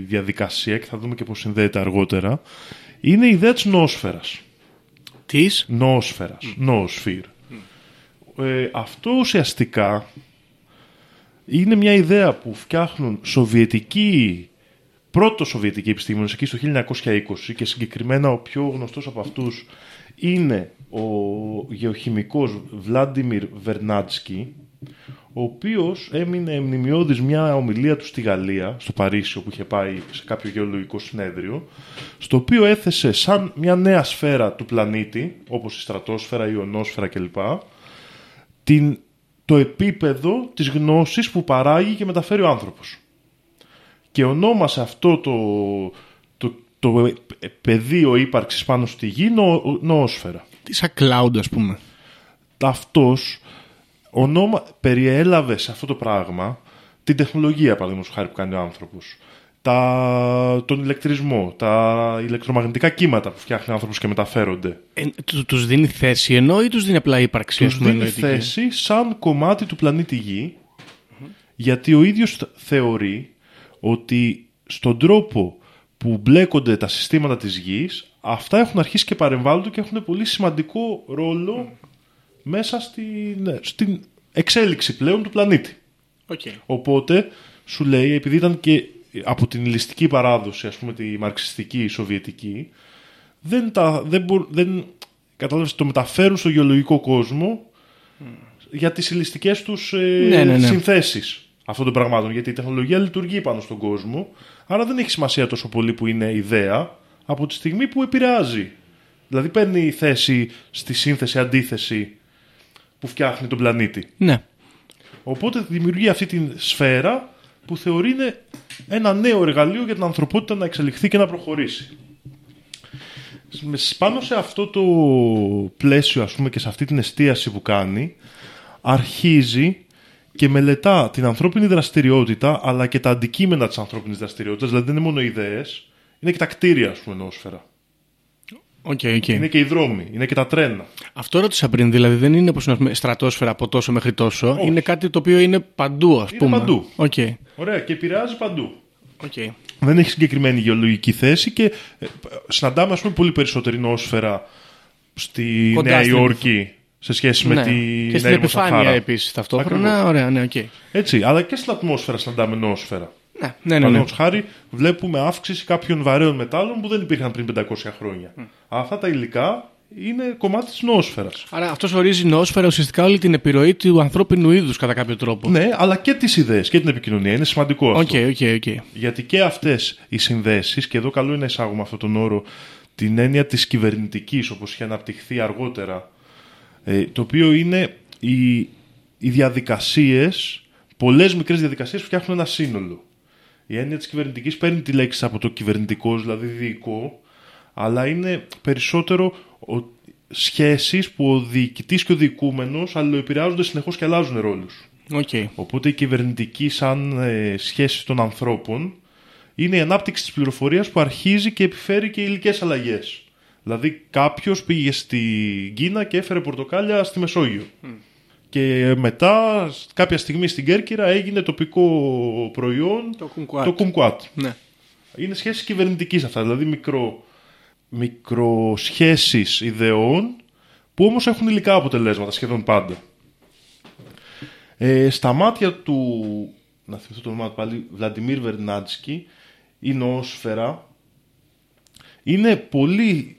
διαδικασία και θα δούμε και πώς συνδέεται αργότερα είναι η ιδέα της νοόσφαιρας. Της. Νοόσφαιρας, νοοσφύρ. Ε, αυτό ουσιαστικά είναι μια ιδέα που φτιάχνουν σοβιετικοί, πρώτο σοβιετικοί επιστήμονες εκεί στο 1920 και συγκεκριμένα ο πιο γνωστός από αυτούς είναι ο γεωχημικός Βλάντιμιρ Βερνάτσκι ο οποίος έμεινε μνημειώδης μια ομιλία του στη Γαλλία, στο Παρίσι όπου είχε πάει σε κάποιο γεωλογικό συνέδριο στο οποίο έθεσε σαν μια νέα σφαίρα του πλανήτη όπως η στρατόσφαιρα, η ονόσφαιρα κλπ την, το επίπεδο της γνώσης που παράγει και μεταφέρει ο άνθρωπος. Και ονόμασε αυτό το, το, το ε- πεδίο ύπαρξης πάνω στη γη νο, νοόσφαιρα. Τι σαν cloud, ας πούμε. Αυτός ονόμα, περιέλαβε σε αυτό το πράγμα την τεχνολογία, παραδείγματος χάρη που κάνει ο άνθρωπος. Τα, τον ηλεκτρισμό, τα ηλεκτρομαγνητικά κύματα που φτιάχνει ο άνθρωπος και μεταφέρονται. Ε, του τους δίνει θέση ενώ ή τους δίνει απλά ύπαρξη, τους ας πούμε, δίνει εννοητική; θέση σαν κομμάτι του πλανήτη Γη γιατί ο ίδιος θ- θεωρεί ότι στον τρόπο που μπλέκονται τα συστήματα της Γης αυτά έχουν αρχίσει και παρεμβάλλονται και έχουν πολύ σημαντικό ρόλο μέσα στην, στην εξέλιξη πλέον του πλανήτη. Οκ. Οπότε σου λέει, επειδή ήταν και από την υλιστική παράδοση, ας πούμε τη μαρξιστική, η σοβιετική, δεν, τα, δεν, μπο- δεν κατάλαβες, το μεταφέρουν στο γεωλογικό κόσμο για τις ληστικές τους ε, Ναι, ναι, ναι. συνθέσεις αυτών των πραγμάτων. Γιατί η τεχνολογία λειτουργεί πάνω στον κόσμο, άρα δεν έχει σημασία τόσο πολύ που είναι ιδέα, από τη στιγμή που επηρεάζει. Δηλαδή παίρνει θέση στη σύνθεση-αντίθεση που φτιάχνει τον πλανήτη. Ναι. Οπότε δημιουργεί αυτή την σφαίρα που θεωρεί είναι ένα νέο εργαλείο για την ανθρωπότητα να εξελιχθεί και να προχωρήσει. Με- Πάνω σε αυτό το πλαίσιο ας πούμε και σε αυτή την εστίαση που κάνει αρχίζει και μελετά την ανθρώπινη δραστηριότητα αλλά και τα αντικείμενα της ανθρώπινης δραστηριότητας, δηλαδή δεν είναι μόνο ιδέες, είναι και τα κτίρια, ας πούμε, νοόσφαιρα. Οκ, οκ. Είναι και οι δρόμοι, είναι και τα τρένα. Αυτό ρώτησα πριν, δηλαδή δεν είναι όπως να πούμε, στρατόσφαιρα από τόσο μέχρι τόσο. Είναι κάτι το οποίο είναι παντού, ας Είναι πούμε. παντού. Οκ. Ωραία, και επηρεάζει παντού. οκ. Δεν έχει συγκεκριμένη γεωλογική θέση και ε, συναντάμε, ας πούμε, πολύ περισσότερη νοόσφαιρα στη Κοντά Νέα στην- Υόρκη σε σχέση με Ναι. τη Και στην Νέα επιφάνεια Σαχάρα. επίσης ταυτόχρονα. Ακριβώς. Ωραία, ναι, οκ. Έτσι, αλλά και στην ατμόσφαιρα συναντάμε νοόσφαιρα. Ναι, ναι, ναι. ναι. Παραδείγματος χάρη, βλέπουμε αύξηση κάποιων βαρέων μετάλλων που δεν υπήρχαν πριν 500 χρόνια. Αυτά τα υλικά είναι κομμάτι της νοόσφαιρας. Άρα αυτός ορίζει νοόσφαιρα ουσιαστικά όλη την επιρροή του ανθρώπινου είδους κατά κάποιο τρόπο. Ναι, αλλά και τις ιδέες και την επικοινωνία. Είναι σημαντικό αυτό. Οκ, οκ, οκ. Γιατί και αυτές οι συνδέσεις, και εδώ καλό είναι να εισάγουμε αυτόν τον όρο, την έννοια της κυβερνητικής, όπως είχε αναπτυχθεί αργότερα, ε, το οποίο είναι οι, οι διαδικασίες, πολλές μικρές διαδικασίες που φτιάχνουν ένα σύνολο. Η έννοια της κυβερνητικής παίρνει τη λέξη από το κυβερνητικό, δηλαδή διοικώ, αλλά είναι περισσότερο ο, σχέσεις που ο διοικητής και ο διοικούμενος αλληλοεπηρεάζονται συνεχώς και αλλάζουν ρόλους. Οκ. Οπότε η κυβερνητική σαν ε, σχέση των ανθρώπων είναι η ανάπτυξη της πληροφορίας που αρχίζει και επιφέρει και υλικές αλλαγές. Δηλαδή κάποιος πήγε στην Κίνα και έφερε πορτοκάλια στη Μεσόγειο. Και μετά κάποια στιγμή στην Κέρκυρα έγινε τοπικό προϊόν Το κουμκουάτ. το κουμκουάτ. Ναι. Είναι σχέσεις κυβερνητικής αυτά, δηλαδή μικρό, μικροσχέσεις ιδεών που όμως έχουν υλικά αποτελέσματα σχεδόν πάντα. Ε, στα μάτια του, να θυμηθώ το όνομα του πάλι, Βλαντιμίρ Βερνάτσκι, η νοόσφαιρα είναι πολύ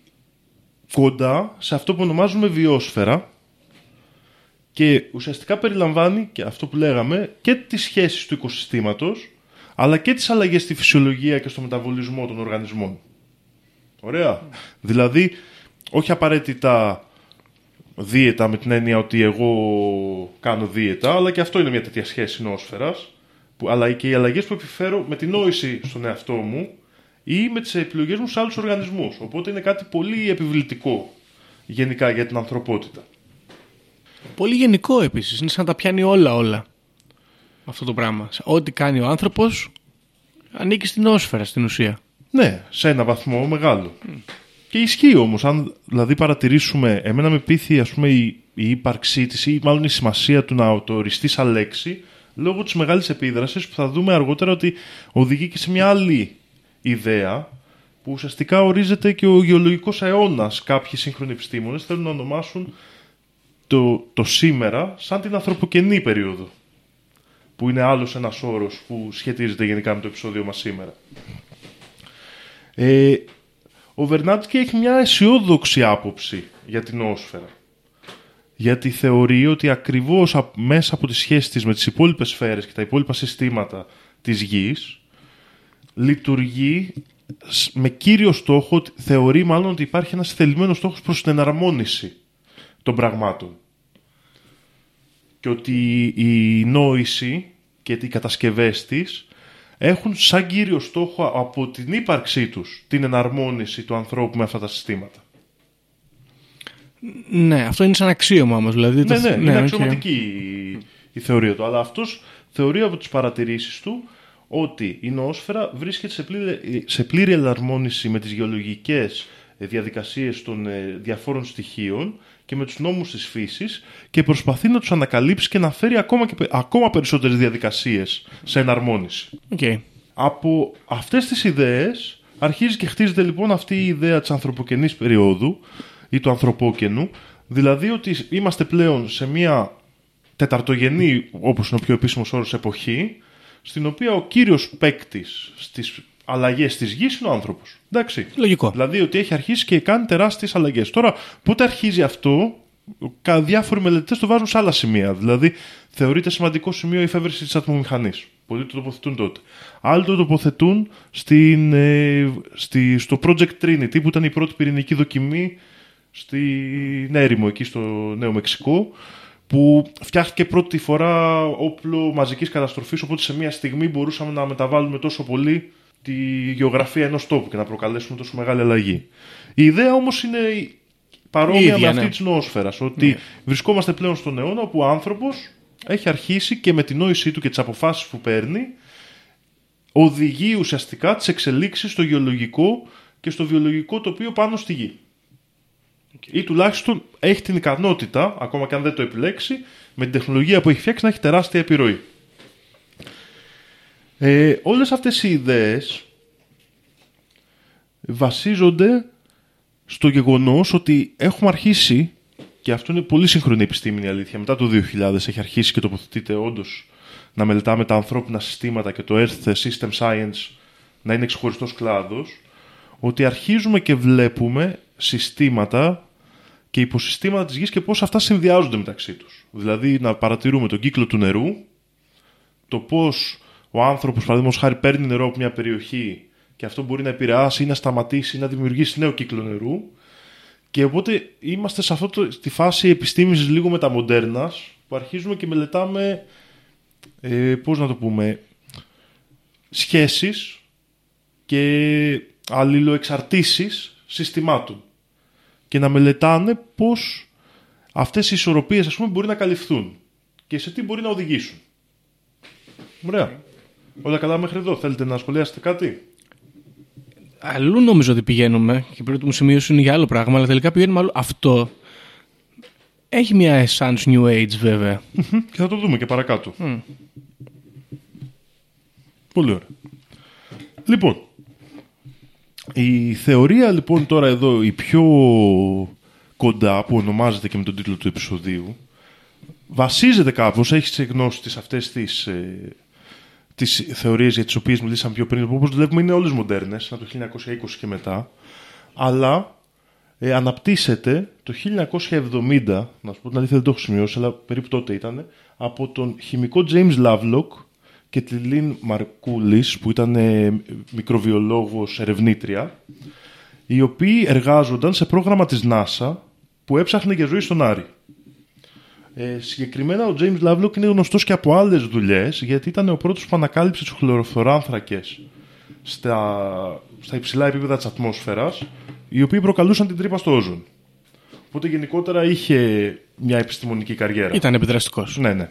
κοντά σε αυτό που ονομάζουμε βιόσφαιρα και ουσιαστικά περιλαμβάνει και αυτό που λέγαμε και τις σχέσεις του οικοσυστήματος αλλά και τις αλλαγές στη φυσιολογία και στο μεταβολισμό των οργανισμών. Ωραία. Δηλαδή, όχι απαραίτητα δίαιτα με την έννοια ότι εγώ κάνω δίαιτα, αλλά και αυτό είναι μια τέτοια σχέση νοόσφαιρας, που, αλλά και οι αλλαγές που επιφέρω με την νόηση στον εαυτό μου ή με τις επιλογές μου σε άλλους οργανισμούς. Οπότε είναι κάτι πολύ επιβλητικό γενικά για την ανθρωπότητα. Πολύ γενικό επίσης. Είναι σαν να τα πιάνει όλα όλα. Αυτό το πράγμα. Ό,τι κάνει ο άνθρωπος ανήκει στην όσφαιρα στην ουσία. Ναι, σε ένα βαθμό μεγάλο. Και ισχύει όμως, αν δηλαδή παρατηρήσουμε, εμένα με πείθει ας πούμε, η, η ύπαρξή της ή μάλλον η σημασία του να το οριστεί σαν λέξη λόγω της μεγάλης επίδρασης που θα δούμε αργότερα ότι οδηγεί και σε μια άλλη ιδέα που ουσιαστικά ορίζεται και ο γεωλογικός αιώνας. Κάποιοι σύγχρονοι επιστήμονες θέλουν να ονομάσουν το, το σήμερα σαν την ανθρωποκαινή περίοδο που είναι άλλος ένας όρος που σχετίζεται γενικά με το επεισόδιο μας σήμερα. Ε, ο Βερνάτσκι έχει μια αισιόδοξη άποψη για την όσφαιρα. Γιατί θεωρεί ότι ακριβώς α- μέσα από τις σχέσεις της με τις υπόλοιπες σφαίρες και τα υπόλοιπα συστήματα της γης λειτουργεί σ- με κύριο στόχο, ότι- θεωρεί μάλλον ότι υπάρχει ένας θελημένος στόχος προς την εναρμόνιση των πραγμάτων. Και ότι η νόηση και οι κατασκευές της έχουν σαν κύριο στόχο από την ύπαρξή τους την εναρμόνιση του ανθρώπου με αυτά τα συστήματα. Ναι, αυτό είναι σαν αξίωμα όμως. Δηλαδή, Ναι, το- ναι, είναι οκ. αξιωματική η, η θεωρία του. Αλλά αυτός θεωρεί από τις παρατηρήσεις του ότι η νοόσφαιρα βρίσκεται σε πλήρη, σε πλήρη εναρμόνιση με τις γεωλογικές ε, διαδικασίες των ε, διαφόρων στοιχείων και με τους νόμους της φύσης και προσπαθεί να τους ανακαλύψει και να φέρει ακόμα, και, πε- ακόμα περισσότερες διαδικασίες σε εναρμόνιση. Οκ. Από αυτές τις ιδέες αρχίζει και χτίζεται λοιπόν αυτή η ιδέα της ανθρωποκαινής περίοδου ή του ανθρωπόκαινου, δηλαδή ότι είμαστε πλέον σε μια τεταρτογενή, όπως είναι ο πιο επίσημος όρος, εποχή, στην οποία ο κύριος παίκτης στις αλλαγές της γης είναι ο άνθρωπος. Εντάξει. Λογικό. Δηλαδή ότι έχει αρχίσει και κάνει τεράστιες αλλαγές. Τώρα, πότε αρχίζει αυτό, κα- διάφοροι μελετητές το βάζουν σε άλλα σημεία. Δηλαδή, θεωρείται σημαντικό σημείο η εφεύρεση της ατμομηχανής. Πολλοί το τοποθετούν τότε. Άλλοι το τοποθετούν στην, ε, στη, στο Project Trinity, που ήταν η πρώτη πυρηνική δοκιμή στην έρημο, εκεί στο Νέο Μεξικό, που φτιάχτηκε πρώτη φορά όπλο μαζικής καταστροφής, οπότε σε μια στιγμή μπορούσαμε να μεταβάλουμε τόσο πολύ τη γεωγραφία ενός τόπου και να προκαλέσουμε τόσο μεγάλη αλλαγή. Η ιδέα όμως είναι η- παρόμοια Η ίδια, με αυτή ναι. της νοόσφαιρας, ότι βρισκόμαστε πλέον στον αιώνα όπου ο άνθρωπος έχει αρχίσει και με την νόησή του και τις αποφάσεις που παίρνει οδηγεί ουσιαστικά τις εξελίξεις στο γεωλογικό και στο βιολογικό τοπίο πάνω στη γη. Ή τουλάχιστον έχει την ικανότητα, ακόμα και αν δεν το επιλέξει, με την τεχνολογία που έχει φτιάξει να έχει τεράστια επιρροή. Ε, όλες αυτές οι ιδέες βασίζονται στο γεγονός ότι έχουμε αρχίσει και αυτό είναι πολύ σύγχρονη επιστήμη η αλήθεια. Μετά το 2000 έχει αρχίσει και τοποθετείται όντως να μελετάμε τα ανθρώπινα συστήματα και το Earth System Science να είναι ξεχωριστός κλάδος. Ότι αρχίζουμε και βλέπουμε συστήματα και υποσυστήματα της γης και πώς αυτά συνδυάζονται μεταξύ τους. Δηλαδή να παρατηρούμε τον κύκλο του νερού, το πώς ο άνθρωπος, παραδείγματος χάρη, παίρνει νερό από μια περιοχή και αυτό μπορεί να επηρεάσει ή να σταματήσει ή να δημιουργήσει νέο κύκλο νερού και οπότε είμαστε σε αυτή τη φάση επιστήμης λίγο μεταμοντέρνας που αρχίζουμε και μελετάμε, ε, πώς να το πούμε, σχέσεις και αλληλοεξαρτήσεις συστημάτων και να μελετάνε πώς αυτές οι ισορροπίες ας πούμε μπορεί να καλυφθούν και σε τι μπορεί να οδηγήσουν. Ωραία. Όλα καλά μέχρι εδώ. Θέλετε να σχολιάσετε κάτι; Αλλού νομίζω ότι πηγαίνουμε και πρέπει να μου σημειώσουν για άλλο πράγμα, αλλά τελικά πηγαίνουμε αλλού. Αυτό έχει μια essence new age βέβαια. και θα το δούμε και παρακάτω. Πολύ ωραία. Λοιπόν, η θεωρία λοιπόν τώρα εδώ η πιο κοντά που ονομάζεται και με τον τίτλο του επεισοδίου βασίζεται κάπως, έχεις γνώση της αυτές τις ε, τις θεωρίες για τις οποίες μιλήσαμε πιο πριν, που όπως βλέπουμε είναι όλες μοντέρνες, από το 1920 και μετά, αλλά ε, αναπτύσσεται το 1970, να σου πω την αλήθεια δεν το έχω σημειώσει, αλλά περίπου τότε ήταν, από τον χημικό James Lovelock και τη Λίν Μαρκούλης, που ήταν ε, μικροβιολόγος ερευνήτρια, οι οποίοι εργάζονταν σε πρόγραμμα της NASA που έψαχνε για ζωή στον Άρη. Ε, συγκεκριμένα ο James Lovelock είναι γνωστός και από άλλες δουλειές, γιατί ήταν ο πρώτος που ανακάλυψε τους χλωροφθοράνθρακε στα, στα υψηλά επίπεδα της ατμόσφαιρας, οι οποίοι προκαλούσαν την τρύπα στο όζον. Οπότε γενικότερα είχε μια επιστημονική καριέρα. Ήταν επιδραστικός. Ναι, ναι.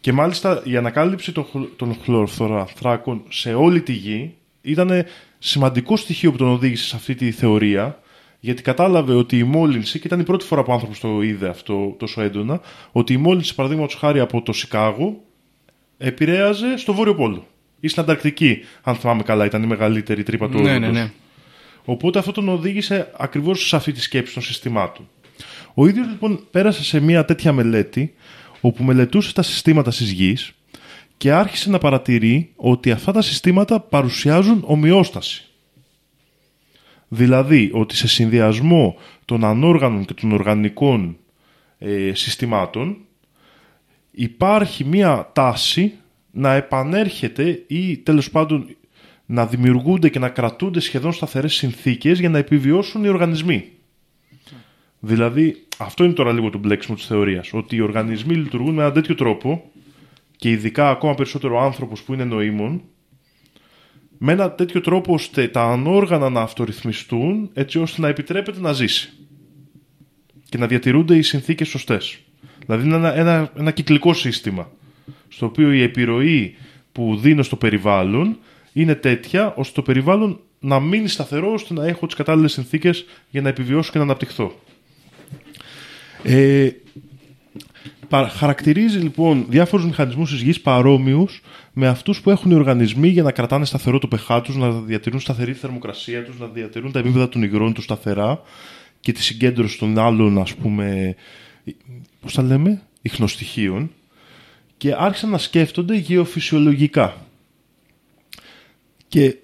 Και μάλιστα η ανακάλυψη των, των χλωροφθοράνθρακων σε όλη τη γη ήταν σημαντικό στοιχείο που τον οδήγησε σε αυτή τη θεωρία γιατί κατάλαβε ότι η μόλυνση, και ήταν η πρώτη φορά που ο άνθρωπος το είδε αυτό τόσο έντονα, ότι η μόλυνση, παραδείγματος χάρη από το Σικάγο, επηρέαζε στο Βόρειο Πόλο. Ή στην Ανταρκτική, αν θυμάμαι καλά, ήταν η μεγαλύτερη τρύπα του ναι, ναι, ναι. Οπότε αυτό τον οδήγησε ακριβώς σε αυτή τη σκέψη των συστημάτων. Ο ίδιος λοιπόν πέρασε σε μια τέτοια μελέτη, όπου μελετούσε τα συστήματα της γης και άρχισε να παρατηρεί ότι αυτά τα συστήματα παρουσιάζουν ομοιόσταση. Δηλαδή ότι σε συνδυασμό των ανόργανων και των οργανικών ε, συστημάτων υπάρχει μία τάση να επανέρχεται ή τέλος πάντων να δημιουργούνται και να κρατούνται σχεδόν σταθερές συνθήκες για να επιβιώσουν οι οργανισμοί. Δηλαδή, αυτό είναι τώρα λίγο το μπλέξιμο της θεωρίας, ότι οι οργανισμοί λειτουργούν με έναν τέτοιο τρόπο και ειδικά ακόμα περισσότερο ο άνθρωπος που είναι νοήμων, με ένα τέτοιο τρόπο ώστε τα ανόργανα να αυτορυθμιστούν έτσι ώστε να επιτρέπεται να ζήσει και να διατηρούνται οι συνθήκες σωστές. Δηλαδή είναι ένα, ένα, ένα κυκλικό σύστημα στο οποίο η επιρροή που δίνω στο περιβάλλον είναι τέτοια ώστε το περιβάλλον να μείνει σταθερό ώστε να έχω τις κατάλληλες συνθήκες για να επιβιώσω και να αναπτυχθώ. Ε, χαρακτηρίζει λοιπόν διάφορους μηχανισμούς της γης παρόμοιους με αυτούς που έχουν οι οργανισμοί για να κρατάνε σταθερό το pH τους, να διατηρούν σταθερή θερμοκρασία τους, να διατηρούν τα επίπεδα των υγρών τους σταθερά και τη συγκέντρωση των άλλων ας πούμε, πώς τα λέμε, ιχνοστοιχείων και άρχισαν να σκέφτονται γεωφυσιολογικά. Και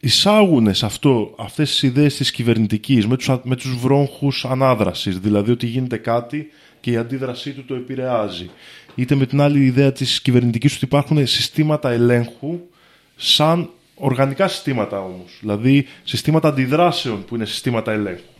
εισάγουν σε αυτό, αυτές τις ιδέες της κυβερνητικής με τους, με τους βρόχους ανάδρασης, δηλαδή ότι γίνεται κάτι και η αντίδρασή του το επηρεάζει. Είτε με την άλλη ιδέα της κυβερνητικής ότι υπάρχουν συστήματα ελέγχου σαν οργανικά συστήματα όμως. Δηλαδή συστήματα αντιδράσεων που είναι συστήματα ελέγχου.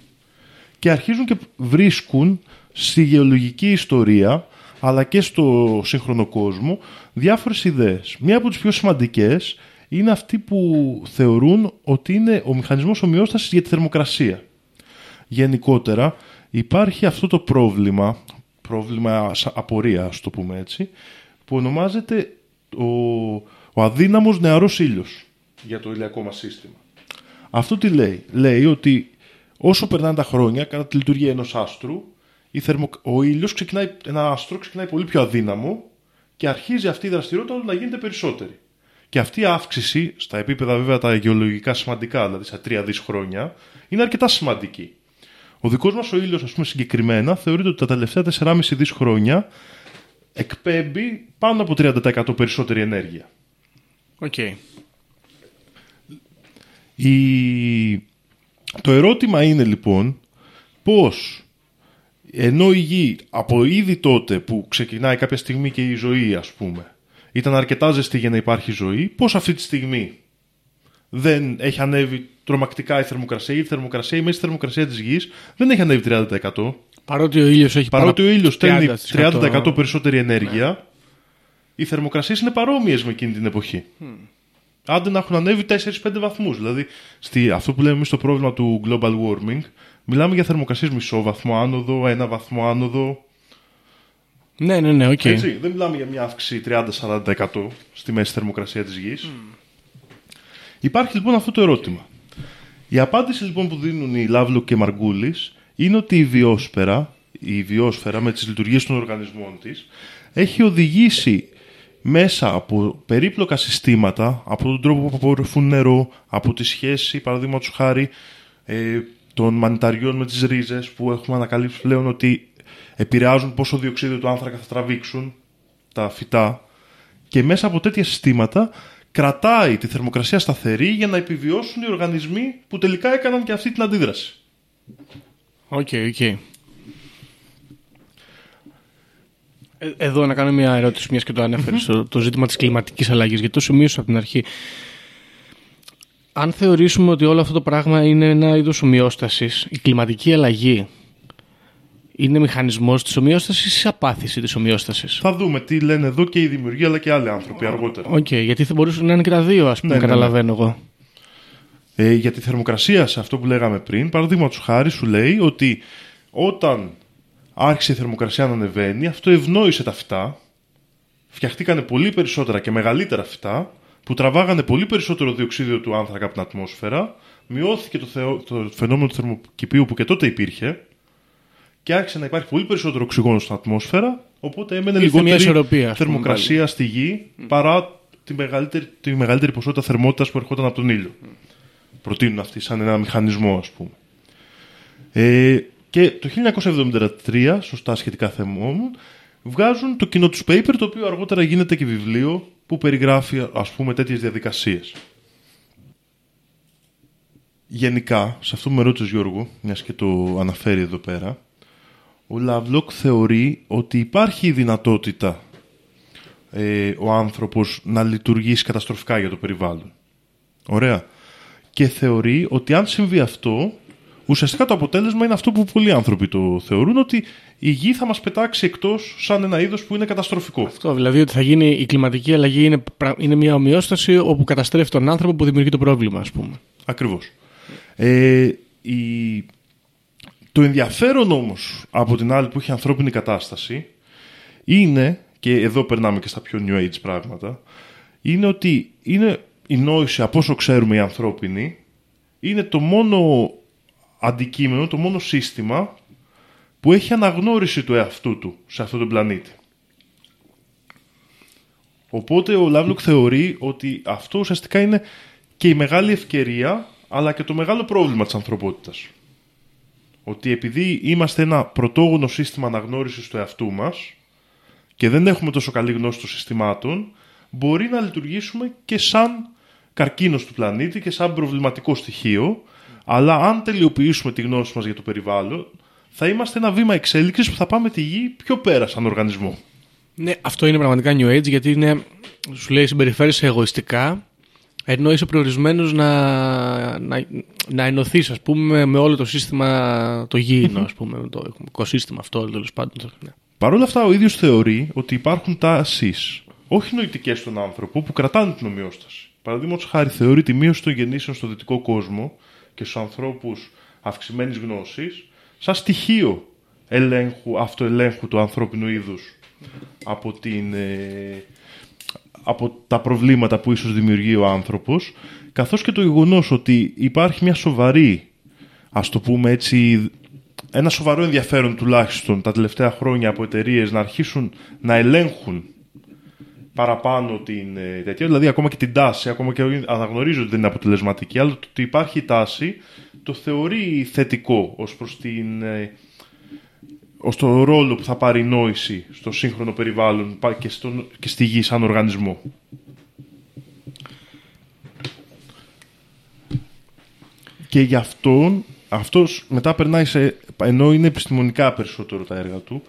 Και αρχίζουν και βρίσκουν στη γεωλογική ιστορία αλλά και στο σύγχρονο κόσμο διάφορες ιδέες. Μία από τις πιο σημαντικές είναι αυτή που θεωρούν ότι είναι ο μηχανισμός ομοιόστασης για τη θερμοκρασία. Γενικότερα υπάρχει αυτό το πρόβλημα πρόβλημα σα- απορία, ας το πούμε έτσι, που ονομάζεται ο, ο αδύναμος νεαρός ήλιος για το ηλιακό μας σύστημα. Αυτό τι λέει; Λέει ότι όσο περνάνε τα χρόνια, κατά τη λειτουργία ενός άστρου, η θερμο... ο ήλιος ξεκινάει, ένα άστρο ξεκινάει πολύ πιο αδύναμο και αρχίζει αυτή η δραστηριότητα του να γίνεται περισσότερη. Και αυτή η αύξηση, στα επίπεδα βέβαια τα γεωλογικά σημαντικά, δηλαδή στα 3 δις χρόνια, είναι αρκετά σημαντική. Ο δικός μας ο ήλιος, ας πούμε συγκεκριμένα, θεωρείται ότι τα τελευταία 4,5 δις χρόνια εκπέμπει πάνω από 30% περισσότερη ενέργεια. Οκ. Η... Το ερώτημα είναι λοιπόν πώς ενώ η γη από ήδη τότε που ξεκινάει κάποια στιγμή και η ζωή ας πούμε ήταν αρκετά ζεστή για να υπάρχει ζωή, πώς αυτή τη στιγμή δεν έχει ανέβει τρομακτικά η θερμοκρασία ή η θερμοκρασία, η μέση θερμοκρασία της γης δεν έχει ανέβει 30%. Παρότι ο ήλιος έχει Παρότι ο παρα- ήλιος στέλνει 30%. 30% περισσότερη ενέργεια, οι θερμοκρασίες είναι παρόμοιες με εκείνη την εποχή. Άντε να έχουν ανέβει 4-5 βαθμούς. Δηλαδή, στη, αυτό που λέμε εμείς το πρόβλημα του global warming, μιλάμε για θερμοκρασίες μισό βαθμό άνοδο, ένα βαθμό άνοδο. Ναι, ναι, ναι, οκ. Έτσι, δεν μιλάμε για μια αύξηση 30-40% στη μέση θερμοκρασία της γης. Υπάρχει λοιπόν αυτό το ερώτημα. Η απάντηση λοιπόν που δίνουν οι Λάβλο και Μαργκούλης είναι ότι η βιόσφαιρα, η βιόσφαιρα με τις λειτουργίες των οργανισμών της έχει οδηγήσει μέσα από περίπλοκα συστήματα, από τον τρόπο που απορροφούν νερό, από τη σχέση, παραδείγματος χάρη, ε, των μανιταριών με τις ρίζες που έχουμε ανακαλύψει πλέον ότι επηρεάζουν πόσο διοξείδιο του άνθρακα θα τραβήξουν τα φυτά. Και μέσα από τέτοια συστήματα κρατάει τη θερμοκρασία σταθερή για να επιβιώσουν οι οργανισμοί που τελικά έκαναν και αυτή την αντίδραση. Οκ, οκ. Ε, Εδώ να κάνω μια ερώτηση, μιας και το ανέφερες, το, το ζήτημα της κλιματικής αλλαγής, γιατί το σημείωσα από την αρχή. Αν θεωρήσουμε ότι όλο αυτό το πράγμα είναι ένα είδος ομοιόστασης, η κλιματική αλλαγή είναι μηχανισμός της ομοιόστασης ή πάθηση της ομοιόστασης; Θα δούμε τι λένε εδώ και οι δημιουργοί αλλά και άλλοι άνθρωποι αργότερα. Οκ, γιατί θα μπορούσαν να είναι και τα δύο, ας πούμε, Ναι, ναι, ναι. καταλαβαίνω εγώ. Ε, για τη θερμοκρασία, σε αυτό που λέγαμε πριν, παραδείγματος χάρη σου λέει ότι όταν άρχισε η θερμοκρασία να ανεβαίνει, αυτό ευνόησε τα φυτά, φτιαχτήκανε πολύ περισσότερα και μεγαλύτερα φυτά, που τραβάγανε πολύ περισσότερο διοξείδιο του άνθρακα από την ατμόσφαιρα, μειώθηκε το, θεο- το φαινόμενο του θερμοκηπίου που και τότε υπήρχε και άρχισε να υπάρχει πολύ περισσότερο οξυγόνο στην ατμόσφαιρα, οπότε έμενε Ήρθε μια λιγότερη ισορροπία, ας πούμε, θερμοκρασία στη γη παρά τη μεγαλύτερη, τη μεγαλύτερη ποσότητα θερμότητας που ερχόταν από τον ήλιο. Προτείνουν αυτοί σαν ένα μηχανισμό, ας πούμε. Ε, και το 1973, σωστά σχετικά θεμόμουν, βγάζουν το κοινό τους paper, το οποίο αργότερα γίνεται και βιβλίο που περιγράφει, ας πούμε, τέτοιες διαδικασίες. Γενικά, σε αυτό που με ρώτησες Γιώργο, μιας και το αναφέρει εδώ πέρα, ο Λαβλόκ θεωρεί ότι υπάρχει η δυνατότητα ε, ο άνθρωπος να λειτουργήσει καταστροφικά για το περιβάλλον. Ωραία. Και θεωρεί ότι αν συμβεί αυτό, ουσιαστικά το αποτέλεσμα είναι αυτό που πολλοί άνθρωποι το θεωρούν, ότι η γη θα μας πετάξει εκτός σαν ένα είδος που είναι καταστροφικό. Αυτό δηλαδή ότι θα γίνει η κλιματική αλλαγή είναι, πρα- είναι μια ομοιόσταση όπου καταστρέφει τον άνθρωπο που δημιουργεί το πρόβλημα, ας πούμε. Ακριβώς. Ε, η... Το ενδιαφέρον όμως από την άλλη που έχει ανθρώπινη κατάσταση είναι, και εδώ περνάμε και στα πιο new age πράγματα, είναι ότι είναι η νόηση από όσο ξέρουμε οι ανθρώπινοι είναι το μόνο αντικείμενο, το μόνο σύστημα που έχει αναγνώριση του εαυτού του σε αυτόν τον πλανήτη. Οπότε ο Λάβλοκ θεωρεί ότι αυτό ουσιαστικά είναι και η μεγάλη ευκαιρία αλλά και το μεγάλο πρόβλημα της ανθρωπότητας. Ότι επειδή είμαστε ένα πρωτόγονο σύστημα αναγνώρισης του εαυτού μας και δεν έχουμε τόσο καλή γνώση των συστημάτων, μπορεί να λειτουργήσουμε και σαν καρκίνος του πλανήτη και σαν προβληματικό στοιχείο, αλλά αν τελειοποιήσουμε τη γνώση μας για το περιβάλλον, θα είμαστε ένα βήμα εξέλιξης που θα πάμε τη γη πιο πέρα σαν οργανισμό. Ναι, αυτό είναι πραγματικά New Age γιατί είναι, σου λέει συμπεριφέρεσαι εγωιστικά ενώ είσαι προορισμένος να, να, να ενωθείς ας πούμε με όλο το σύστημα το γήινο ας πούμε, με το οικοσύστημα αυτό τέλος πάντων. Ναι. Παρ' όλα αυτά, ο ίδιος θεωρεί ότι υπάρχουν τάσεις, όχι νοητικές στον άνθρωπο, που κρατάνε την ομοιόσταση. Παραδείγματος χάρη, θεωρεί τη μείωση των γεννήσεων στο δυτικό κόσμο και στους ανθρώπους αυξημένης γνώσης σαν στοιχείο ελέγχου, αυτοελέγχου του ανθρώπινου είδους από, την, ε, από τα προβλήματα που ίσως δημιουργεί ο άνθρωπος καθώς και το γεγονός ότι υπάρχει μια σοβαρή ας το πούμε έτσι ένα σοβαρό ενδιαφέρον τουλάχιστον τα τελευταία χρόνια από εταιρείες να αρχίσουν να ελέγχουν παραπάνω την ε, τέτοια, δηλαδή ακόμα και την τάση, ακόμα και αναγνωρίζω ότι δεν είναι αποτελεσματική, αλλά το ότι υπάρχει τάση το θεωρεί θετικό ως προς την ε, ως το ρόλο που θα πάρει η νόηση στο σύγχρονο περιβάλλον και, στον, και στη γη σαν οργανισμό. Και γι' αυτόν, αυτός μετά περνάει σε, ενώ είναι επιστημονικά περισσότερο τα έργα του,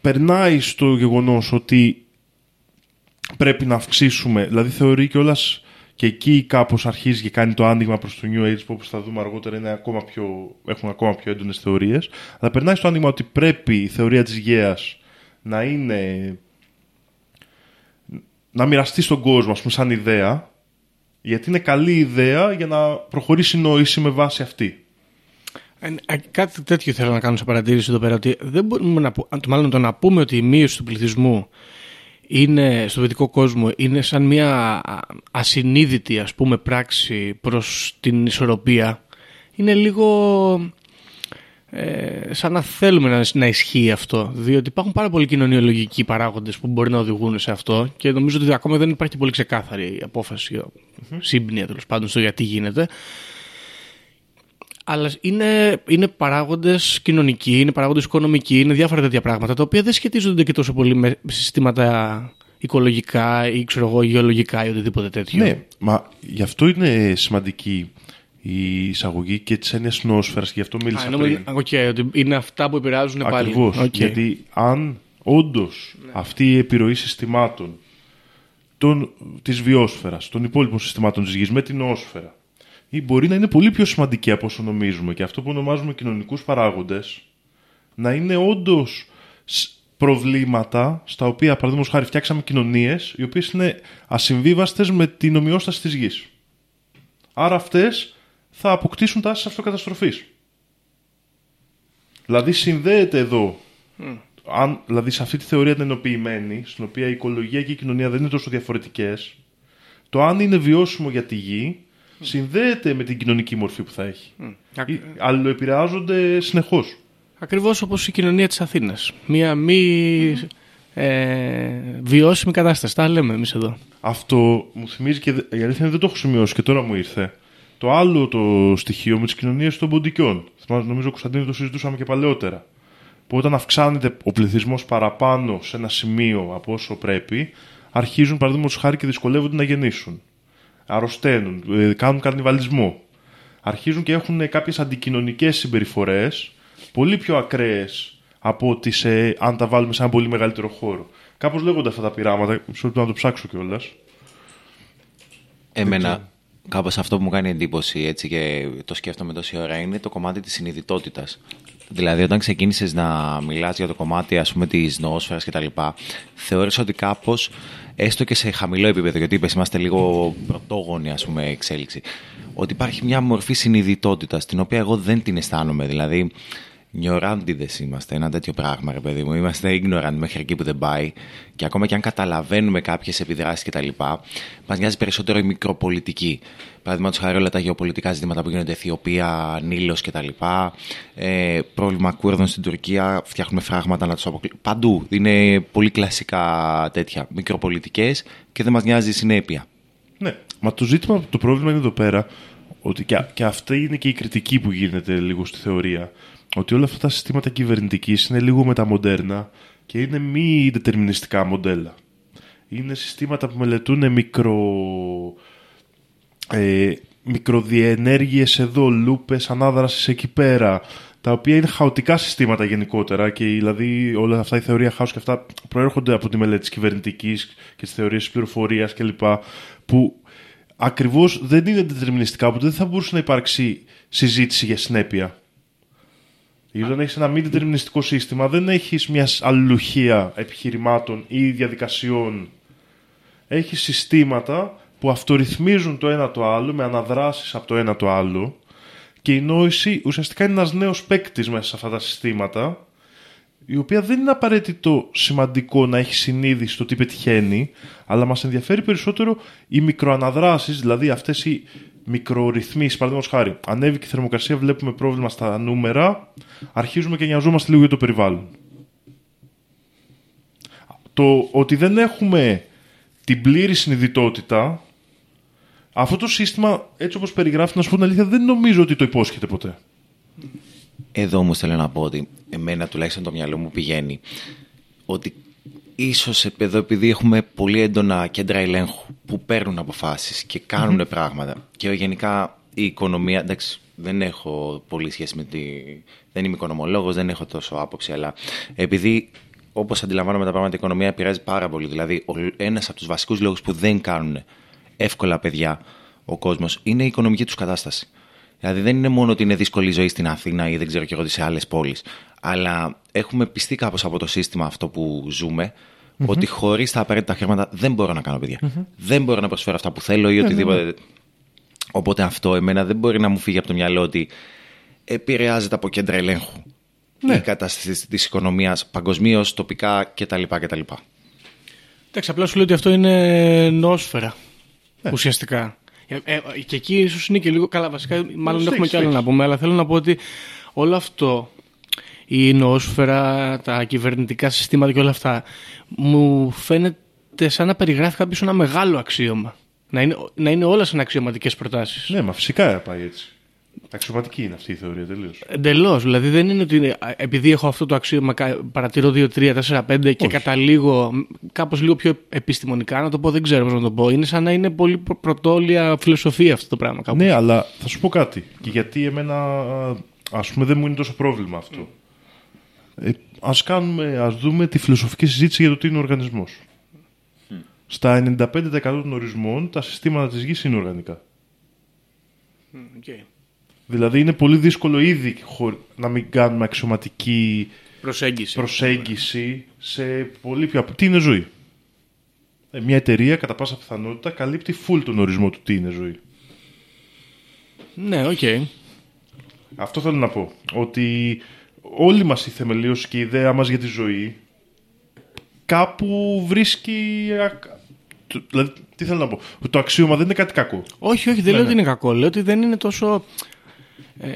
περνάει στο γεγονός ότι πρέπει να αυξήσουμε, δηλαδή θεωρεί κιόλας και εκεί κάπως αρχίζει και κάνει το άνοιγμα προς το New Age που όπως θα δούμε αργότερα είναι ακόμα πιο, έχουν ακόμα πιο έντονες θεωρίες αλλά περνάει στο άνοιγμα ότι πρέπει η θεωρία της γέας να είναι να μοιραστεί στον κόσμο ας πούμε σαν ιδέα γιατί είναι καλή ιδέα για να προχωρήσει η νόηση με βάση αυτή. Ε, κάτι τέτοιο θέλω να κάνω σε παρατήρηση εδώ πέρα ότι δεν μπορούμε να πούμε, μάλλον το να πούμε ότι η μείωση του πληθυσμού είναι, στο δυτικό κόσμο είναι σαν μια ασυνείδητη ας πούμε πράξη προς την ισορροπία. Είναι λίγο ε, σαν να θέλουμε να, να ισχύει αυτό. Διότι υπάρχουν πάρα πολλοί κοινωνιολογικοί παράγοντες που μπορεί να οδηγούν σε αυτό και νομίζω ότι ακόμα δεν υπάρχει πολύ ξεκάθαρη απόφαση mm-hmm. σύμπνοια τέλος πάντων στο γιατί γίνεται αλλά είναι, είναι παράγοντες κοινωνικοί, είναι παράγοντες οικονομικοί, είναι διάφορα τέτοια πράγματα τα οποία δεν σχετίζονται και τόσο πολύ με συστήματα οικολογικά ή ξέρω εγώ, γεωλογικά ή οτιδήποτε τέτοιο. Ναι, μα γι' αυτό είναι σημαντική η εισαγωγή και της έννοιας νοόσφαιρας και γι' αυτό μίλησα Α, πριν. Okay, ότι είναι αυτά που επηρεάζουν πάλι. Ακριβώς. Okay. Γιατί αν όντως ναι. αυτή η επιρροή συστημάτων της βιόσφαιρας, των υπόλοιπων συστημάτων της γης με την νοόσφαιρα ή μπορεί να είναι πολύ πιο σημαντική από όσο νομίζουμε και αυτό που ονομάζουμε κοινωνικούς παράγοντες να είναι όντως προβλήματα στα οποία, παραδείγματος χάρη, φτιάξαμε κοινωνίες οι οποίες είναι ασυμβίβαστες με την ομοιόσταση της γης. Άρα αυτές θα αποκτήσουν τάσεις αυτοκαταστροφής. Δηλαδή συνδέεται εδώ, αν, δηλαδή σε αυτή τη θεωρία την ενοποιημένη, στην οποία η οικολογία και η κοινωνία δεν είναι τόσο διαφορετικές, το αν είναι βιώσιμο για τη γη συνδέεται με την κοινωνική μορφή που θα έχει. Mm. Αλληλοεπηρεάζονται συνεχώς. Ακριβώς όπως η κοινωνία της Αθήνας. Μία μη ε, βιώσιμη κατάσταση. Τα λέμε εμείς εδώ. Αυτό μου θυμίζει και η αλήθεια είναι δεν το έχω σημειώσει και τώρα μου ήρθε. Το άλλο το στοιχείο με τις κοινωνίες των ποντικιών. Νομίζω, Κωνσταντίνο, το συζητούσαμε και παλαιότερα. Που όταν αυξάνεται ο πληθυσμός παραπάνω σε ένα σημείο από όσο πρέπει, αρχίζουν παραδείγματος χάρη και δυσκολεύονται να γεννήσουν αρρωσταίνουν, ε, κάνουν καρνιβαλισμό. Αρχίζουν και έχουν κάποιες αντικοινωνικές συμπεριφορές πολύ πιο ακραίες από ότι σε, αν τα βάλουμε σε ένα πολύ μεγαλύτερο χώρο. Κάπως λέγονται αυτά τα πειράματα, σου να το ψάξω κιόλας. Εμένα, κάπως αυτό που μου κάνει εντύπωση έτσι και το σκέφτομαι τόση ώρα είναι το κομμάτι της συνειδητότητας. Δηλαδή, όταν ξεκίνησες να μιλάς για το κομμάτι ας πούμε, της νοόσφαιρας κτλ., θεώρησα ότι κάπως, έστω και σε χαμηλό επίπεδο, γιατί είπες, είμαστε λίγο πρωτόγονοι ας πούμε, εξέλιξη, ότι υπάρχει μια μορφή συνειδητότητας, την οποία εγώ δεν την αισθάνομαι. Δηλαδή, νιωράντιδε είμαστε, ένα τέτοιο πράγμα, ρε παιδί μου. Είμαστε ignorant μέχρι εκεί που δεν πάει. Και ακόμα και αν καταλαβαίνουμε κάποιες επιδράσεις κτλ., μας νοιάζει περισσότερο η μικροπολιτική. Παραδείγματος χάρη όλα τα γεωπολιτικά ζητήματα που γίνονται Αιθιοπία, Νήλο κτλ. Ε, πρόβλημα Κούρδων στην Τουρκία, φτιάχνουμε φράγματα να τους αποκλείσουμε. Παντού. Είναι πολύ κλασικά τέτοια. Μικροπολιτικές και δεν μας νοιάζει η συνέπεια. Ναι. Μα το ζήτημα, το πρόβλημα είναι εδώ πέρα ότι και, και αυτή είναι και η κριτική που γίνεται λίγο στη θεωρία ότι όλα αυτά τα συστήματα κυβερνητικής είναι λίγο μεταμοντέρνα και είναι μη δετερμινιστικά μοντέλα. Είναι συστήματα που μελετούν μικρο... Ε, μικροδιενέργειες εδώ, λούπες ανάδρασης εκεί πέρα, τα οποία είναι χαοτικά συστήματα γενικότερα και δηλαδή όλα αυτά η θεωρία χάους και αυτά προέρχονται από τη μελέτη της κυβερνητικής και τις θεωρίες της πληροφορίας κλπ. που ακριβώς δεν είναι δετερμινιστικά, οπότε δεν θα μπορούσε να υπάρξει συζήτηση για συνέπεια. Γιατί όταν έχει ένα μη δετερμινιστικό σύστημα, δεν έχεις μια αλληλουχία επιχειρημάτων ή διαδικασιών. Έχεις συστήματα που αυτορυθμίζουν το ένα το άλλο με αναδράσεις από το ένα το άλλο Και η νόηση ουσιαστικά είναι ένας νέος παίκτης μέσα σε αυτά τα συστήματα, η οποία δεν είναι απαραίτητο σημαντικό να έχει συνείδηση το τι πετυχαίνει, αλλά μας ενδιαφέρει περισσότερο οι μικροαναδράσεις, δηλαδή αυτές οι μικρορυθμίσεις, παραδείγματος χάρη. Ανέβηκε η θερμοκρασία, βλέπουμε πρόβλημα στα νούμερα, αρχίζουμε και νοιαζόμαστε λίγο για το περιβάλλον. Το ότι δεν έχουμε την πλήρη συνειδητότητα, αυτό το σύστημα, έτσι όπως περιγράφει, να σου πω την αλήθεια, δεν νομίζω ότι το υπόσχεται ποτέ. Εδώ όμως θέλω να πω ότι εμένα τουλάχιστον το μυαλό μου πηγαίνει ότι ίσως εδώ επειδή έχουμε πολύ έντονα κέντρα ελέγχου που παίρνουν αποφάσεις και κάνουν πράγματα και γενικά η οικονομία, εντάξει δεν έχω πολύ σχέση με τη... δεν είμαι οικονομολόγος, δεν έχω τόσο άποψη αλλά επειδή όπως αντιλαμβάνομαι τα πράγματα η οικονομία επηρεάζει πάρα πολύ δηλαδή ο- ένας από τους βασικούς λόγους που δεν κάνουν εύκολα παιδιά ο κόσμος είναι η οικονομική τους κατάσταση. Δηλαδή δεν είναι μόνο ότι είναι δύσκολη η ζωή στην Αθήνα ή δεν ξέρω και εγώ τι σε άλλες πόλεις. Αλλά έχουμε πιστεί κάπως από το σύστημα αυτό που ζουμε ότι χωρίς τα απαραίτητα χρήματα δεν μπορώ να κάνω παιδιά. Δεν μπορώ να προσφέρω αυτά που θέλω ή οτιδήποτε. Οπότε αυτό εμένα δεν μπορεί να μου φύγει από το μυαλό ότι επηρεάζεται από κέντρα ελέγχου η κατάσταση της οικονομίας παγκοσμίως, τοπικά κτλ. κτλ. Εντάξει, απλά σου λέω ότι αυτό είναι νόσφαιρα. Ουσιαστικά. Ε, ε, και εκεί ίσως είναι και λίγο. Καλά, βασικά, μάλλον Σεξ, έχουμε κι άλλο σεξ. να πούμε, αλλά θέλω να πω ότι όλο αυτό, η νοόσφαιρα, τα κυβερνητικά συστήματα και όλα αυτά, μου φαίνεται σαν να περιγράφει κάποιος ένα μεγάλο αξίωμα. Να είναι, να είναι όλα σαν αξιωματικέ προτάσεις. Ναι, μα φυσικά πάει έτσι. Αξιωματική είναι αυτή η θεωρία τελείως. Εντελώς. Δηλαδή δεν είναι ότι είναι- επειδή έχω αυτό το αξίωμα, κα- παρατηρώ 2, 3, 4, 5 και Όχι. καταλήγω κάπως λίγο πιο επιστημονικά να το πω. Δεν ξέρω πώς να το πω. Είναι σαν να είναι πολύ πρω- πρωτόλεια φιλοσοφία αυτό το πράγμα. Κάπως. Ναι, αλλά θα σου πω κάτι. Και γιατί εμένα, ας πούμε, δεν μου είναι τόσο πρόβλημα αυτό. Ε, ας, κάνουμε, ας δούμε τη φιλοσοφική συζήτηση για το τι είναι ο οργανισμός. Στα 95% των ορισμών τα συστήματα της γης είναι οργανικά. Οκ. Δηλαδή είναι πολύ δύσκολο ήδη χωρ- να μην κάνουμε αξιωματική Προσέγγιση. προσέγγιση σε πολύ πιο... απ- Τι είναι ζωή; Ε, Μια εταιρεία κατά πάσα πιθανότητα καλύπτει full τον ορισμό του τι είναι ζωή. Ναι, οκ. Αυτό θέλω να πω. Ότι όλη μας η θεμελίωση και η ιδέα μας για τη ζωή κάπου βρίσκει... ακ- το- Δηλαδή, τι θέλω να πω. Ότι Το αξίωμα δεν είναι κάτι κακό. Όχι, όχι, δεν Ναι, λέω ναι. ότι είναι κακό. Λέω ότι δεν είναι τόσο. Ε,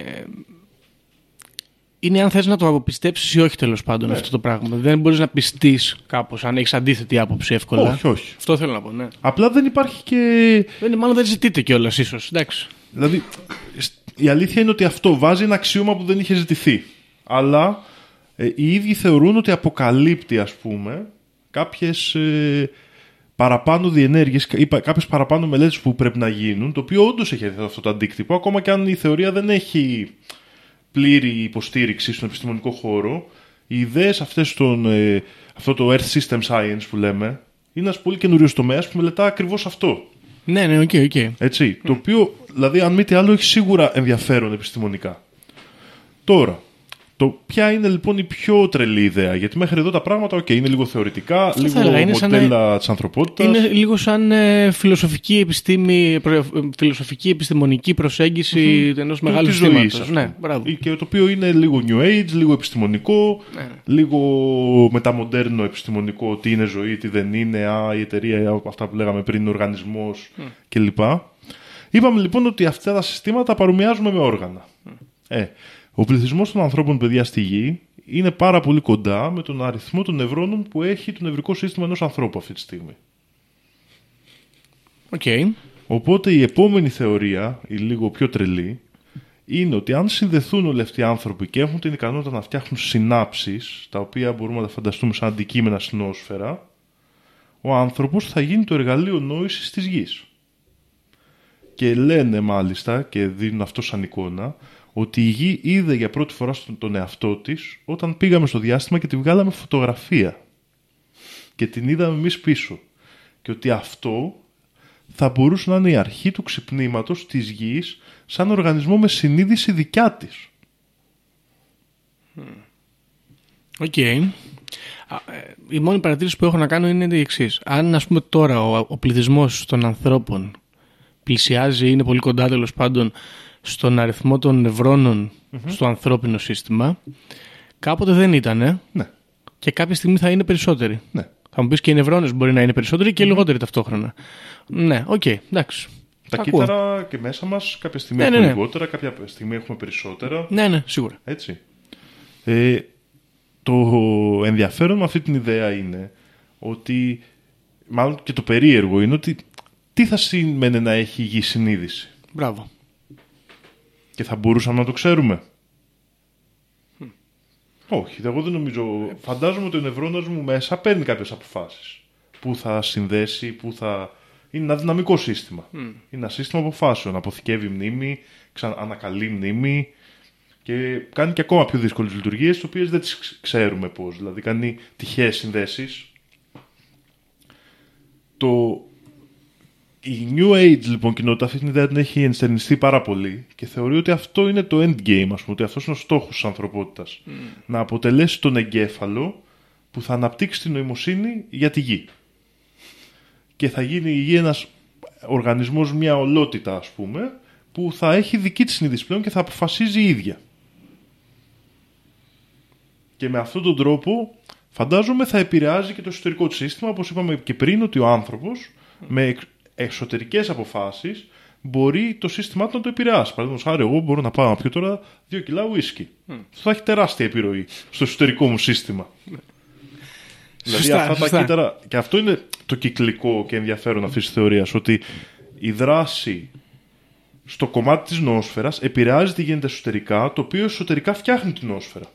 είναι αν θες να το αποπιστέψεις ή όχι τέλος πάντων Ναι. αυτό το πράγμα. Δεν μπορείς να πιστείς κάπως αν έχεις αντίθετη άποψη εύκολα. Όχι, όχι. Αυτό θέλω να πω, ναι. Απλά δεν υπάρχει και... Δεν, μάλλον δεν ζητείτε κιόλας ίσως. Εντάξει. Δηλαδή, σ- η αλήθεια είναι ότι αυτό βάζει ένα αξίωμα που δεν είχε ζητηθεί. Αλλά ε, οι ίδιοι θεωρούν ότι αποκαλύπτει, ας πούμε, κάποιες ε, παραπάνω διενέργειες ή πα- κάποιες παραπάνω μελέτες που πρέπει να γίνουν, το οποίο όντως έχει αυτό το αντίκτυπο, ακόμα και αν η θεωρία δεν έχει πλήρη υποστήριξη στον επιστημονικό χώρο, οι ιδέες αυτές των, ε, αυτό το Earth System Science που λέμε, είναι ένας πολύ καινούριος τομέας που μελετά ακριβώς αυτό. Ναι, ναι, οκ, οκ. Έτσι, το οποίο, δηλαδή, αν μη τι άλλο, έχει σίγουρα ενδιαφέρον επιστημονικά. Τώρα, το ποια είναι λοιπόν η πιο τρελή ιδέα, γιατί μέχρι εδώ τα πράγματα, οκ, είναι λίγο θεωρητικά, θα λίγο έλεγα, είναι σαν μοντέλα να- της ανθρωπότητας. Είναι λίγο σαν ε, φιλοσοφική, επιστήμη, προ- ε, φιλοσοφική επιστημονική προσέγγιση ενός του- μεγάλου της ζωής, συστήματος. ας πούμε. Ναι, μπράβο. Ή Και το οποίο είναι λίγο new age, λίγο επιστημονικό, Ναι. λίγο μεταμοντέρνο επιστημονικό, τι είναι ζωή, τι δεν είναι, α, η εταιρεία, α, αυτά που λέγαμε πριν, είναι οργανισμός κλπ. Είπαμε λοιπόν ότι αυτά τα συστήματα τα παρομοιάζουμε με όργανα. Ε, ο πληθυσμός των ανθρώπων, παιδιά, στη γη είναι πάρα πολύ κοντά με τον αριθμό των νευρώνων που έχει το νευρικό σύστημα ενός ανθρώπου αυτή τη στιγμή. Οκ. Οπότε η επόμενη θεωρία, η λίγο πιο τρελή, είναι ότι αν συνδεθούν όλοι αυτοί οι άνθρωποι και έχουν την ικανότητα να φτιάχνουν συνάψεις, τα οποία μπορούμε να τα φανταστούμε σαν αντικείμενα στην όσφαιρα, ο άνθρωπος θα γίνει το εργαλείο νόησης της γης. Και λένε μάλιστα, και δίνουν αυτό σαν εικόνα, ότι η γη είδε για πρώτη φορά στον τον εαυτό της όταν πήγαμε στο διάστημα και τη βγάλαμε φωτογραφία. Και την είδαμε εμείς πίσω. Και ότι αυτό θα μπορούσε να είναι η αρχή του ξυπνήματος της γης σαν οργανισμό με συνείδηση δικιά της. Οκ. Α, ε, Η μόνη παρατήρηση που έχω να κάνω είναι η εξής. Αν, ας πούμε, τώρα ο, ο πληθυσμός των ανθρώπων πλησιάζει, είναι πολύ κοντά τέλος πάντων στον αριθμό των νευρώνων στο ανθρώπινο σύστημα. Κάποτε δεν ήταν Ναι. και κάποια στιγμή θα είναι περισσότεροι. ναι. Θα μου πεις και οι νευρώνες μπορεί να είναι περισσότεροι και λιγότεροι ταυτόχρονα. Ναι, οκ, εντάξει. Τα Ακούω. κύτταρα και μέσα μας κάποια στιγμή Ναι, έχουμε ναι, ναι. λιγότερα, κάποια στιγμή έχουμε περισσότερα. Ναι, ναι, σίγουρα. Έτσι. Ε, το ενδιαφέρον με αυτή την ιδέα είναι ότι, μάλλον και το περίεργο είναι ότι τι θα σημαίνει να έχει η γη συνείδηση; Μπράβο. Και θα μπορούσαμε να το ξέρουμε. Όχι, εγώ δεν νομίζω. Φαντάζομαι ότι ο νευρώνας μου μέσα παίρνει κάποιες αποφάσεις. Που θα συνδέσει, που θα... Είναι ένα δυναμικό σύστημα. Είναι ένα σύστημα αποφάσεων. Αποθηκεύει μνήμη, ξα... ανακαλεί μνήμη και κάνει και ακόμα πιο δύσκολες λειτουργίες, τις οποίες δεν τις ξ- ξέρουμε πώς. Δηλαδή κάνει τυχαίες συνδέσεις. Το... Η New Age λοιπόν κοινότητα αυτή την ιδέα την έχει ενστερνιστεί πάρα πολύ και θεωρεί ότι αυτό είναι το endgame, ας πούμε, ότι αυτός είναι ο στόχος της ανθρωπότητας. Να αποτελέσει τον εγκέφαλο που θα αναπτύξει την νοημοσύνη για τη γη. Και θα γίνει η γη ένας οργανισμός, μια ολότητα ας πούμε, που θα έχει δική της συνείδηση πλέον και θα αποφασίζει η ίδια. Και με αυτόν τον τρόπο φαντάζομαι θα επηρεάζει και το εσωτερικό του σύστημα, όπως είπαμε και πριν, ότι ο άνθρωπος με εξ- εξωτερικές αποφάσεις μπορεί το σύστημά του να το επηρεάσει. Παραδείγματος χάρη, εγώ μπορώ να πάω να πιω τώρα δύο κιλά ουίσκι. Αυτό θα έχει τεράστια επιρροή στο εσωτερικό μου σύστημα. Δηλαδή Σωστά, αυτά σωστά. τα κύτταρα, και αυτό είναι το κυκλικό και ενδιαφέρον αυτής της θεωρίας, ότι η δράση στο κομμάτι της νοόσφαιρας επηρεάζει τι γίνεται εσωτερικά, το οποίο εσωτερικά φτιάχνει την νοόσφαιρα.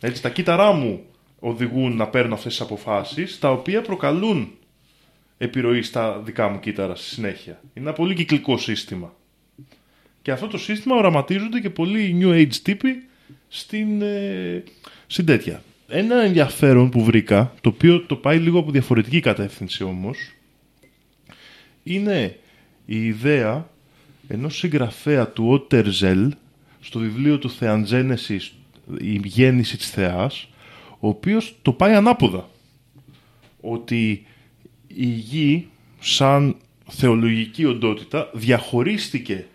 Έτσι, τα κύτταρά μου οδηγούν να παίρνω αυτές τις αποφάσεις, τα οποία προκαλούν επιρροή στα δικά μου κύτταρα στη συνέχεια. Είναι ένα πολύ κυκλικό σύστημα. Και αυτό το σύστημα οραματίζονται και πολλοί New Age τύποι στην, ε, στην τέτοια. Ένα ενδιαφέρον που βρήκα, το οποίο το πάει λίγο από διαφορετική κατεύθυνση όμως, είναι η ιδέα ενός συγγραφέα του Οτερζέλ στο βιβλίο του Θεαντζένεσης η γέννηση της θεάς ο οποίος το πάει ανάποδα. Ότι η γη σαν θεολογική οντότητα διαχωρίστηκε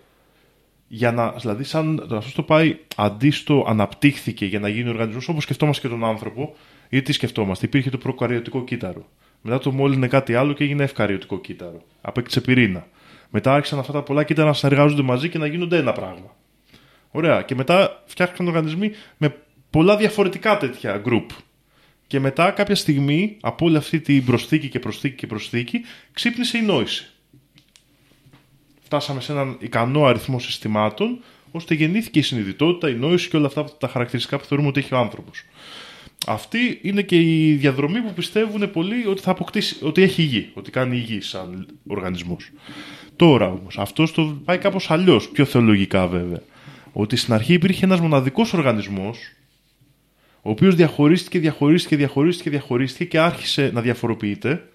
για να, δηλαδή σαν αυτό το πάει αντί στο αναπτύχθηκε για να γίνει οργανισμός όπως σκεφτόμαστε και τον άνθρωπο γιατί τι σκεφτόμαστε, υπήρχε το προκαριωτικό κύτταρο. Μετά το μόλυνε κάτι άλλο και έγινε ευκαριωτικό κύτταρο απέκτησε πυρήνα. Μετά άρχισαν αυτά τα πολλά κύτταρα να συνεργάζονται μαζί και να γίνονται ένα πράγμα. Ωραία. Και μετά φτιάχτηκαν οργανισμοί με πολλά διαφορετικά τέτοια group. Και μετά κάποια στιγμή από όλη αυτή την προσθήκη και προσθήκη και προσθήκη ξύπνησε η νόηση. Φτάσαμε σε έναν ικανό αριθμό συστημάτων ώστε γεννήθηκε η συνειδητότητα, η νόηση και όλα αυτά τα χαρακτηριστικά που θεωρούμε ότι έχει ο άνθρωπος. Αυτή είναι και η διαδρομή που πιστεύουν πολλοί ότι θα αποκτήσει, ότι έχει γη, ότι κάνει γη σαν οργανισμός. Τώρα όμως, αυτός το πάει κάπως αλλιώς, πιο θεολογικά βέβαια. Ότι στην αρχή υπήρχε ένας μοναδικός οργανισμός, ο οποίος διαχωρίστηκε, διαχωρίστηκε, διαχωρίστηκε, διαχωρίστηκε και άρχισε να διαφοροποιείται.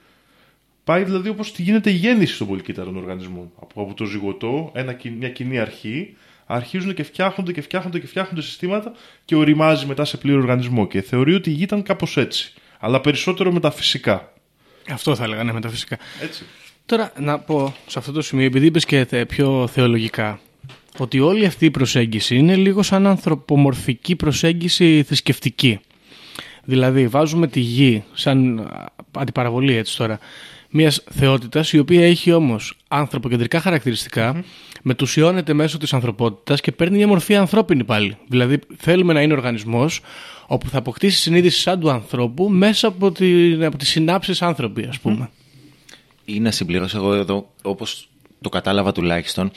Πάει δηλαδή όπως τη γίνεται η γέννηση των πολυκύτταρων οργανισμών. Από, από το ζυγωτό, ένα, κι- μια κοινή αρχή, αρχίζουν και φτιάχνονται και φτιάχνονται και φτιάχνονται συστήματα και οριμάζει μετά σε πλήρω οργανισμό. Και θεωρεί ότι η γη ήταν κάπως έτσι. Αλλά περισσότερο μεταφυσικά. Αυτό θα έλεγα, ναι, μεταφυσικά. Έτσι. Τώρα, να πω σε αυτό το σημείο, επειδή είπες και θε- πιο θεολογικά, ότι όλη αυτή η προσέγγιση είναι λίγο σαν ανθρωπομορφική προσέγγιση θρησκευτική. Δηλαδή, βάζουμε τη γη σαν α, αντιπαραβολή έτσι τώρα μιας θεότητας η οποία έχει όμως ανθρωποκεντρικά χαρακτηριστικά, μετουσιώνεται μέσω της ανθρωπότητας και παίρνει μια μορφή ανθρώπινη πάλι. Δηλαδή, θέλουμε να είναι οργανισμός όπου θα αποκτήσει συνείδηση σαν του ανθρώπου μέσα από, τη, από τις συνάψεις άνθρωποι, ας πούμε. Ή να συμπληρώσω εγώ εδώ, όπως το κατάλαβα τουλάχιστον,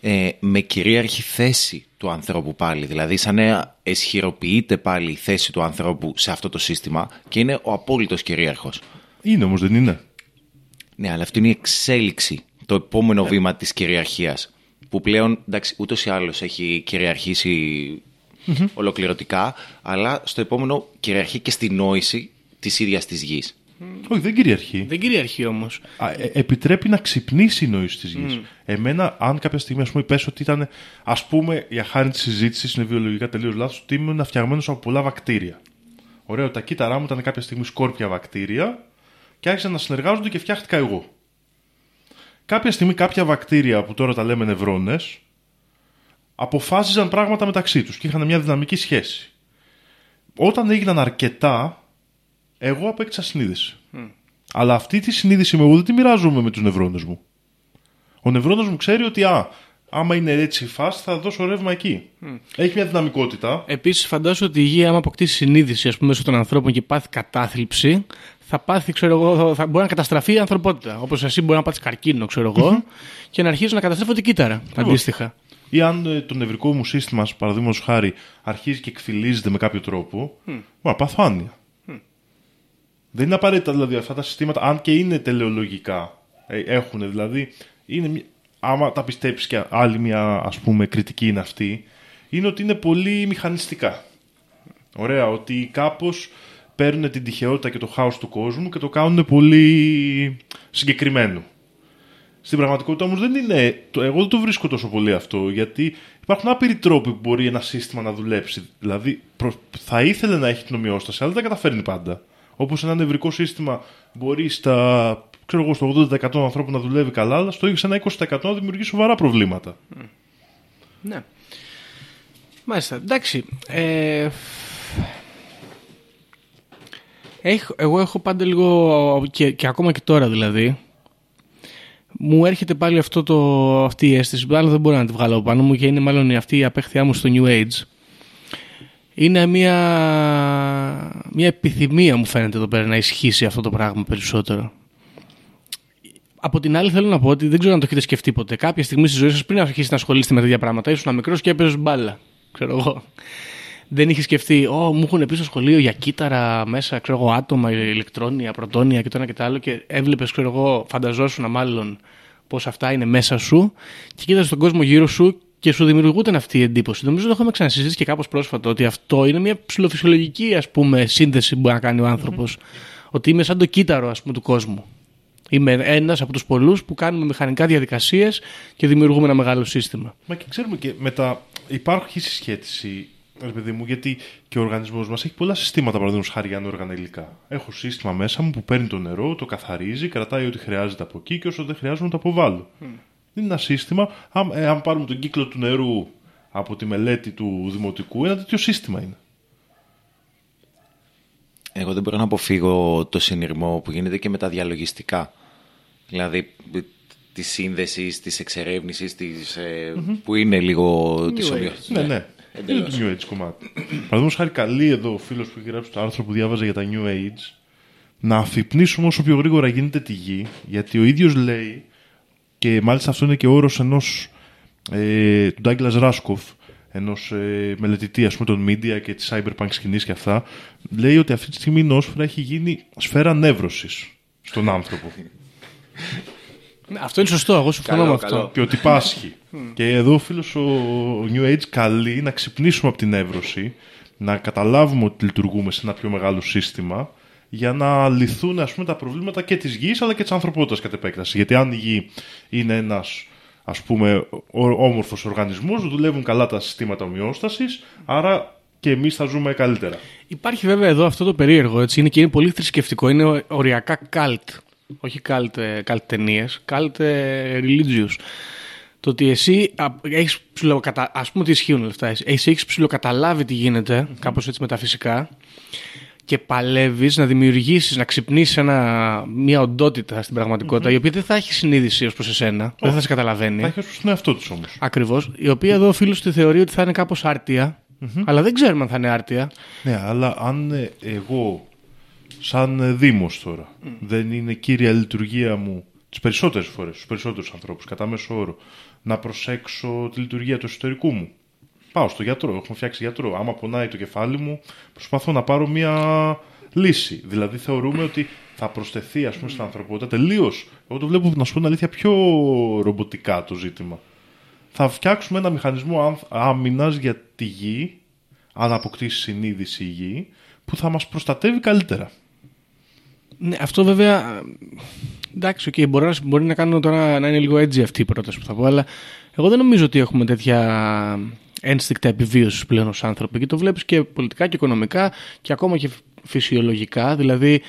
ε, με κυρίαρχη θέση του ανθρώπου πάλι. Δηλαδή, σαν να εσχυροποιείται πάλι η θέση του ανθρώπου σε αυτό το σύστημα και είναι ο απόλυτος κυρίαρχος. Είναι όμως δεν είναι. Ναι, αλλά αυτή είναι η εξέλιξη, το επόμενο βήμα της κυριαρχίας. Που πλέον, εντάξει, ούτως ή άλλως έχει κυριαρχήσει ολοκληρωτικά, αλλά στο επόμενο κυριαρχεί και στη νόηση της ίδιας της γης. Όχι, δεν κυριαρχεί. Δεν κυριαρχεί όμως. Α, ε, επιτρέπει να ξυπνήσει η νόηση της γης. Εμένα, αν κάποια στιγμή ας πούμε, πες ότι ήταν, ας πούμε, για χάρη της συζήτησης, είναι βιολογικά τελείως λάθος, ότι ήμουν φτιαγμένο από πολλά βακτήρια. Ωραίο, τα κύτταρά μου ήταν κάποια στιγμή σκόρπια βακτήρια και άρχισαν να συνεργάζονται και φτιάχτηκα εγώ. κάποια στιγμή κάποια βακτήρια που τώρα τα λέμε νευρώνες αποφάσιζαν πράγματα μεταξύ τους και είχαν μια δυναμική σχέση. Όταν έγιναν αρκετά, εγώ απέκτησα συνείδηση. Αλλά αυτή τη συνείδηση μου εγώ δεν τη μοιράζομαι με τους νευρώνες μου. Ο νευρώνας μου ξέρει ότι α, άμα είναι έτσι η φάση θα δώσω ρεύμα εκεί. Έχει μια δυναμικότητα. Επίσης, φαντάζομαι ότι η υγεία, άμα αποκτήσει συνείδηση ας πούμε, μέσω των ανθρώπων και πάθει κατάθλιψη, θα πάθει, ξέρω εγώ, θα μπορεί να καταστραφεί η ανθρωπότητα. Όπως εσύ μπορεί να πάθεις καρκίνο, ξέρω εγώ, και να αρχίσει να καταστρέφονται κύτταρα. Αντίστοιχα. Ή αν ε, το νευρικό μου σύστημα, παραδείγματος χάρη, αρχίζει και εκφυλίζεται με κάποιο τρόπο, μα πάθω άνοια. Δεν είναι απαραίτητα δηλαδή αυτά τα συστήματα, αν και είναι τελεολογικά, ε, έχουν δηλαδή, είναι, μια- άμα τα πιστέψεις και άλλη μια ας πούμε κριτική είναι αυτή, είναι ότι είναι πολύ μηχανιστικά. Ωραία, ότι κάπως παίρνουν την τυχαιότητα και το χάος του κόσμου και το κάνουν πολύ συγκεκριμένο. Στην πραγματικότητα όμως δεν είναι. το- Εγώ δεν το βρίσκω τόσο πολύ αυτό, γιατί υπάρχουν άπειροι τρόποι που μπορεί ένα σύστημα να δουλέψει. Δηλαδή, προ- θα ήθελε να έχει την ομοιόσταση, αλλά δεν τα καταφέρνει πάντα. Όπως ένα νευρικό σύστημα μπορείς στα, ξέρω εγώ, στο 80% των ανθρώπων να δουλεύει καλά, αλλά στο σε ένα 20% να δημιουργείς σοβαρά προβλήματα. Ναι. Μάλιστα. Εντάξει. Ε, έχω, εγώ έχω πάντα λίγο και, και ακόμα και τώρα δηλαδή μου έρχεται πάλι αυτό το, αυτή η αίσθηση αλλά δεν μπορώ να τη βγάλω από πάνω μου και είναι μάλλον αυτή η απέχθειά μου στο New Age είναι μια, μια επιθυμία μου φαίνεται εδώ πέρα να ισχύσει αυτό το πράγμα περισσότερο από την άλλη, θέλω να πω ότι δεν ξέρω αν το έχετε σκεφτεί ποτέ. Κάποια στιγμή στη ζωή σας, πριν αρχίσετε να ασχολείστε με τέτοια πράγματα, ήσουν μικρός και έπαιζες μπάλα. Ξέρω εγώ. Δεν είχε σκεφτεί, Ω, μου έχουν πει στο σχολείο για κύτταρα μέσα, ξέρω εγώ, άτομα, ηλεκτρόνια, πρωτόνια και το ένα και το άλλο. Και έβλεπες, ξέρω εγώ, φανταζόσουν μάλλον πώς αυτά είναι μέσα σου και κοίταζες τον κόσμο γύρω σου και σου δημιουργούταν αυτή η εντύπωση. Νομίζω ότι το έχουμε ξανασυζητήσει και κάπως πρόσφατα ότι αυτό είναι μια ψηλοφυσιολογική ας πούμε, σύνδεση που μπορεί να κάνει ο άνθρωπος. Ότι είμαι σαν το κύτταρο ας πούμε, του κόσμου. Είμαι ένας από τους πολλούς που κάνουμε μηχανικά διαδικασίες και δημιουργούμε ένα μεγάλο σύστημα. Μα και ξέρουμε και μετά υπάρχει συσχέτιση, ρε παιδί μου, γιατί και ο οργανισμός μας έχει πολλά συστήματα, παραδείγματος χάρη για ανόργανα υλικά. Έχω σύστημα μέσα μου που παίρνει το νερό, το καθαρίζει, κρατάει ό,τι χρειάζεται από εκεί και όσο δεν χρειάζεται να το αποβάλω. Είναι ένα σύστημα, αν, ε, αν πάρουμε τον κύκλο του νερού από τη μελέτη του δημοτικού, ένα τέτοιο σύστημα είναι. Εγώ δεν μπορώ να αποφύγω το συνειρμό που γίνεται και με τα διαλογιστικά. Δηλαδή της σύνδεσης, της εξερεύνησης, της, ε, που είναι λίγο της Age. ομοιότητας. Ναι, ναι. Είναι το New Age κομμάτι. Παραδείγματος χάρη, καλή εδώ ο φίλος που έχει γράψει το άρθρο που διάβαζε για τα New Age να αφυπνίσουμε όσο πιο γρήγορα γίνεται τη γη, γιατί ο ίδιος λέει, και μάλιστα αυτό είναι και όρος ενός ε, του Ντάγκλα Ράσκοφ, ενός ε, μελετητή ας πούμε, των media και της cyberpunk σκηνής και αυτά, λέει ότι αυτή τη στιγμή η νόσφαιρα έχει γίνει σφαίρα νεύρωσης στον άνθρωπο. Ναι, Αυτό είναι σωστό. Εγώ συμφωνώ Καλό, με αυτό. καλό. και ότι πάσχει. και εδώ ο φίλος ο New Age καλεί να ξυπνήσουμε από την εύρωση, να καταλάβουμε ότι λειτουργούμε σε ένα πιο μεγάλο σύστημα για να λυθούν ας πούμε, τα προβλήματα και της γης αλλά και της ανθρωπότητας κατ' επέκταση. Γιατί αν η γη είναι ένας ας πούμε ο- όμορφος οργανισμός, δουλεύουν καλά τα συστήματα ομοιόστασης, άρα και εμείς θα ζούμε καλύτερα. Υπάρχει βέβαια εδώ αυτό το περίεργο, έτσι, είναι και είναι πολύ θρησκευτικό. Είναι οριακά cult. Όχι cult, ε, cult ταινίες, cult ε, religious. Το ότι εσύ α, έχεις ψιλοκατα... ας πούμε ότι ισχύουν όλα αυτά. Εσύ έχεις ψιλοκαταλάβει τι γίνεται, κάπως έτσι μεταφυσικά και παλεύεις να δημιουργήσεις, να ξυπνήσεις ένα, μια οντότητα στην πραγματικότητα η οποία δεν θα έχει συνείδηση ως προς εσένα, δεν θα σε καταλαβαίνει. Θα έχει ως προς τον εαυτό τους όμως. Ακριβώς. Η οποία εδώ ο φίλος τη θεωρεί ότι θα είναι κάπως άρτια. Αλλά δεν ξέρουμε αν θα είναι άρτια. Ναι, αλλά αν ε, εγώ, σαν ε, Δήμος τώρα, δεν είναι κύρια λειτουργία μου τις περισσότερες φορές, στους περισσότερους ανθρώπους, κατά μέσο όρο, να προσέξω τη λειτουργία του εσωτερικού μου. Πάω στο γιατρό, έχουμε φτιάξει γιατρό. Άμα πονάει το κεφάλι μου, προσπαθώ να πάρω μια λύση. Δηλαδή θεωρούμε ότι θα προσθεθεί ας πούμε, στην ανθρωπότητα τελείως. Εγώ το βλέπω, να σου πω την αλήθεια, πιο ρομποτικά το ζήτημα. Θα φτιάξουμε ένα μηχανισμό άμυνας για τη γη, αν αποκτήσει συνείδηση η γη, που θα μας προστατεύει καλύτερα. Ναι, αυτό βέβαια. Εντάξει, okay, μπορεί, να, μπορεί να κάνω τώρα να είναι λίγο έτσι αυτή η πρόταση που θα πω, αλλά εγώ δεν νομίζω ότι έχουμε τέτοια ένστικτα επιβίωσης πλέον ως άνθρωποι. Και το βλέπεις και πολιτικά και οικονομικά και ακόμα και φυσιολογικά. Δηλαδή,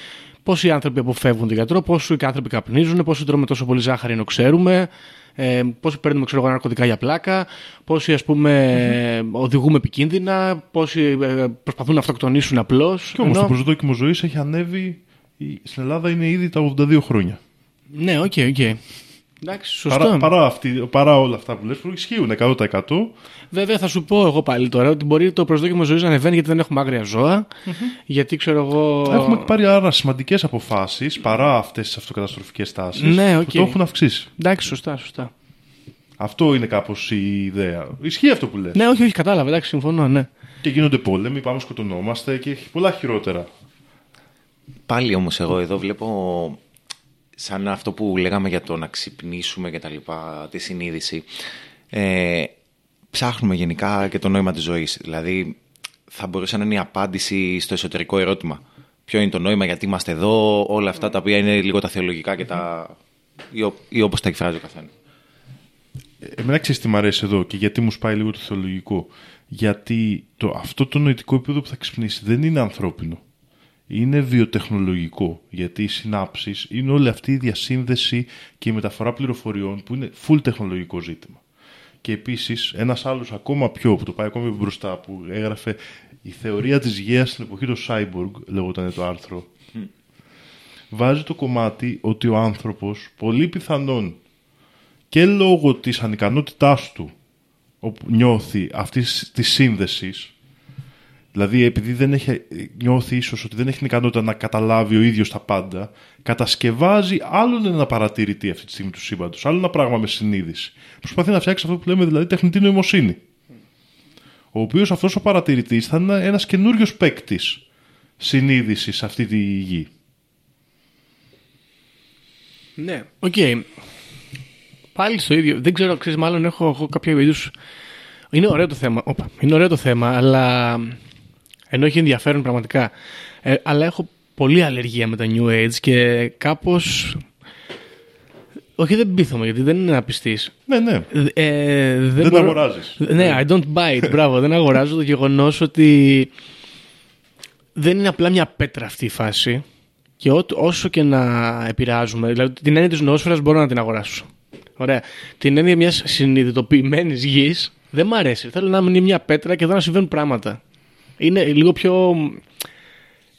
Πόσοι άνθρωποι αποφεύγουν τον γιατρό, πόσοι άνθρωποι καπνίζουν, πόσοι τρώμε τόσο πολύ ζάχαρη ενώ ξέρουμε, ε, πόσοι παίρνουμε ξέρω, εγώ, ναρκωτικά για πλάκα, πόσοι ας πούμε οδηγούμε επικίνδυνα, πόσοι ε, προσπαθούν να αυτοκτονήσουν απλώς. Και όμως το προσδόκιμο ζωής έχει ανέβει. η- Στην Ελλάδα είναι ήδη τα 82 χρόνια. Ναι, OK, OK. Εντάξει, σωστό. Παρά, παρά, αυτή, παρά όλα αυτά που λες που ισχύουν 100%. Βέβαια θα σου πω εγώ πάλι τώρα ότι μπορεί το προσδόκιμο ζωής να ανεβαίνει γιατί δεν έχουμε άγρια ζώα, γιατί ξέρω εγώ. Έχουμε πάρει άρα σημαντικές αποφάσεις παρά αυτές τις αυτοκαταστροφικές τάσεις Ναι, οκ. που το έχουν αυξήσει. Εντάξει, σωστά, σωστά. Αυτό είναι κάπως η ιδέα. Ισχύει αυτό που λες. Ναι, όχι, όχι, κατάλαβα, εντάξει, συμφωνώ, ναι. Και γίνονται πόλεμοι, πάμε σκοτωνόμαστε και έχει πολλά χειρότερα. Πάλι όμως εγώ εδώ βλέπω σαν αυτό που λέγαμε για το να ξυπνήσουμε και τα λοιπά, τη συνείδηση. Ε, ψάχνουμε γενικά και το νόημα της ζωής. Δηλαδή θα μπορούσε να είναι η απάντηση στο εσωτερικό ερώτημα. Ποιο είναι το νόημα, γιατί είμαστε εδώ, όλα αυτά τα οποία είναι λίγο τα θεολογικά και τα... ή, ο- ή όπως τα εκφράζει ο καθένας. Εμένα ξέρεις τι μ' αρέσει εδώ και γιατί μου σπάει λίγο το θεολογικό. Γιατί το, αυτό το νοητικό επίπεδο που θα ξυπνήσει δεν είναι ανθρώπινο. Είναι βιοτεχνολογικό. Γιατί οι συνάψεις είναι όλη αυτή η διασύνδεση και η μεταφορά πληροφοριών που είναι full τεχνολογικό ζήτημα. Και επίσης ένας άλλος ακόμα πιο, που το πάει ακόμα πιο μπροστά, που έγραφε η θεωρία της γέας στην εποχή του Cyborg, λέγονταν το άρθρο, βάζει το κομμάτι ότι ο άνθρωπος πολύ πιθανόν και λόγω της ανικανότητάς του όπου νιώθει αυτής της σύνδεσης δηλαδή επειδή δεν έχει, νιώθει ίσως ότι δεν έχει την ικανότητα να καταλάβει ο ίδιος τα πάντα κατασκευάζει άλλον ένα παρατηρητή αυτή τη στιγμή του σύμπαντος άλλο ένα πράγμα με συνείδηση προσπαθεί να φτιάξει αυτό που λέμε δηλαδή τεχνητή νοημοσύνη ο οποίος αυτός ο παρατηρητής θα είναι ένας καινούριος παίκτης συνείδησης σε αυτή τη γη Ναι, οκ. Πάλι στο ίδιο. Δεν ξέρω, ξέρεις, μάλλον έχω, έχω κάποιο είδους. Είναι ωραίο το θέμα. Όπα, είναι ωραίο το θέμα, αλλά. Ενώ έχει ενδιαφέρον πραγματικά. Ε, αλλά έχω πολύ αλλεργία με τα New Age και κάπως... Όχι, δεν πείθομαι, γιατί δεν είναι να πειστείς. ναι ναι Ε, δεν δεν μπορώ- αγοράζεις Ναι, I don't buy it. Μπράβο, δεν αγοράζω το γεγονός ότι δεν είναι απλά μια πέτρα αυτή η φάση. Και ό, όσο και να επηρεάζουμε, δηλαδή την έννοια της νοόσφαιρας μπορώ να την αγοράσω. Ωραία. Την έννοια μιας συνειδητοποιημένης γης δεν μ' αρέσει. Θέλω να είναι μια πέτρα και εδώ να συμβαίνουν πράγματα. Είναι λίγο πιο.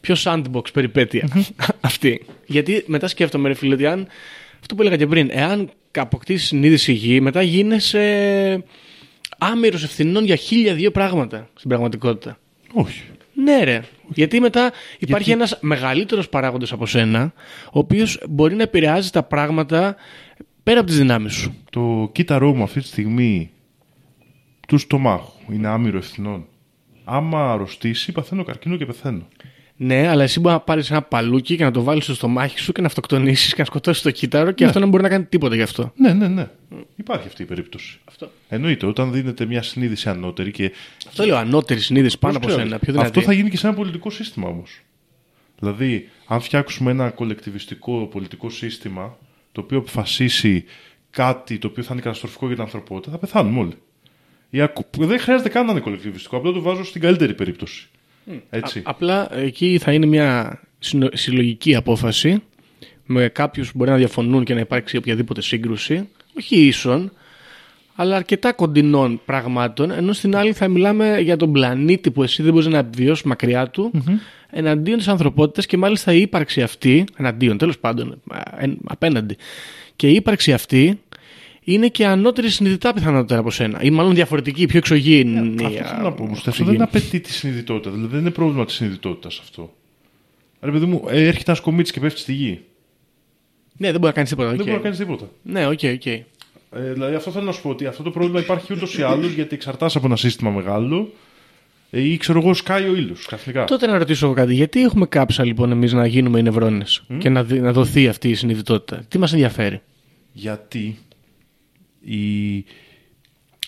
πιο sandbox περιπέτεια αυτή. Γιατί μετά σκέφτομαι, ρε φίλε, ότι αν. Αυτό που έλεγα και πριν, εάν αποκτήσεις συνείδηση γη, μετά γίνεσαι άμυρος ευθυνών για χίλια δύο πράγματα στην πραγματικότητα. όχι Ναι, ρε. Γιατί μετά υπάρχει ένας μεγαλύτερος παράγοντας από σένα, ο οποίος μπορεί να επηρεάζει τα πράγματα πέρα από τις δυνάμεις σου. Το κύτταρό μου αυτή τη στιγμή του στομάχου είναι άμυρο ευθυνών. Άμα αρρωστήσει, παθαίνω καρκίνο και πεθαίνω. Ναι, αλλά εσύ μπορείς να πάρεις ένα παλούκι και να το βάλεις στο στομάχι σου και να αυτοκτονήσεις και να σκοτώσεις το κύτταρο και αυτό να μπορεί να κάνει τίποτα γι' αυτό. Ναι, ναι, ναι. Υπάρχει αυτή η περίπτωση. Αυτό, Εννοείται, όταν δίνεται μια συνείδηση ανώτερη και. αυτό λέω ανώτερη συνείδηση πάνω από Πώς σένα. ξέρω, Πιο δυνατή. Αυτό θα γίνει και σε ένα πολιτικό σύστημα όμως. Δηλαδή, αν φτιάξουμε ένα κολεκτιβιστικό πολιτικό σύστημα το οποίο αποφασίσει κάτι το οποίο θα είναι καταστροφικό για την ανθρωπότητα, θα πεθάνουμε όλοι. Η ακου- Δεν χρειάζεται καν να είναι κολεκτιβιστικό, απλά το βάζω στην καλύτερη περίπτωση. Έτσι. Α- απλά εκεί θα είναι μια συνο- συλλογική απόφαση με κάποιους που μπορεί να διαφωνούν και να υπάρξει οποιαδήποτε σύγκρουση, όχι ίσον, αλλά αρκετά κοντινών πραγμάτων, ενώ στην άλλη θα μιλάμε για τον πλανήτη που εσύ δεν μπορείς να επιβιώσεις μακριά του, εναντίον της ανθρωπότητας και μάλιστα η ύπαρξη αυτή, εναντίον τέλος πάντων, α, εν- απέναντι, και η ύπαρξη αυτή είναι και ανώτερη συνειδητά πιθανότερα από σένα. Ή μάλλον διαφορετική, πιο εξωγήινη. Αυτό θέλω να πω. όμως, Αυτό εξωγήινη. δεν απαιτεί τη συνειδητότητα. Δηλαδή δεν είναι πρόβλημα της συνειδητότητας αυτό. Ρε παιδί μου, ε, έρχεται ένας κομήτης και πέφτει στη γη. Ναι, δεν μπορεί να κάνεις τίποτα. Δεν οκ. μπορεί να κάνεις τίποτα. Ναι, OK, OK. Ε, δηλαδή αυτό θέλω να σου πω ότι αυτό το πρόβλημα υπάρχει ούτως ή άλλως γιατί εξαρτάσαι από ένα σύστημα μεγάλο ε, ή ξέρω εγώ σκάει ο ήλιος καθημερινά. Τότε να ρωτήσω εγώ κάτι. Γιατί έχουμε κάψα λοιπόν εμείς να γίνουμε οι νευρώνες και να, δι- να δοθεί αυτή η συνειδητότητα; Τι μας ενδιαφέρει; Γιατί; Η...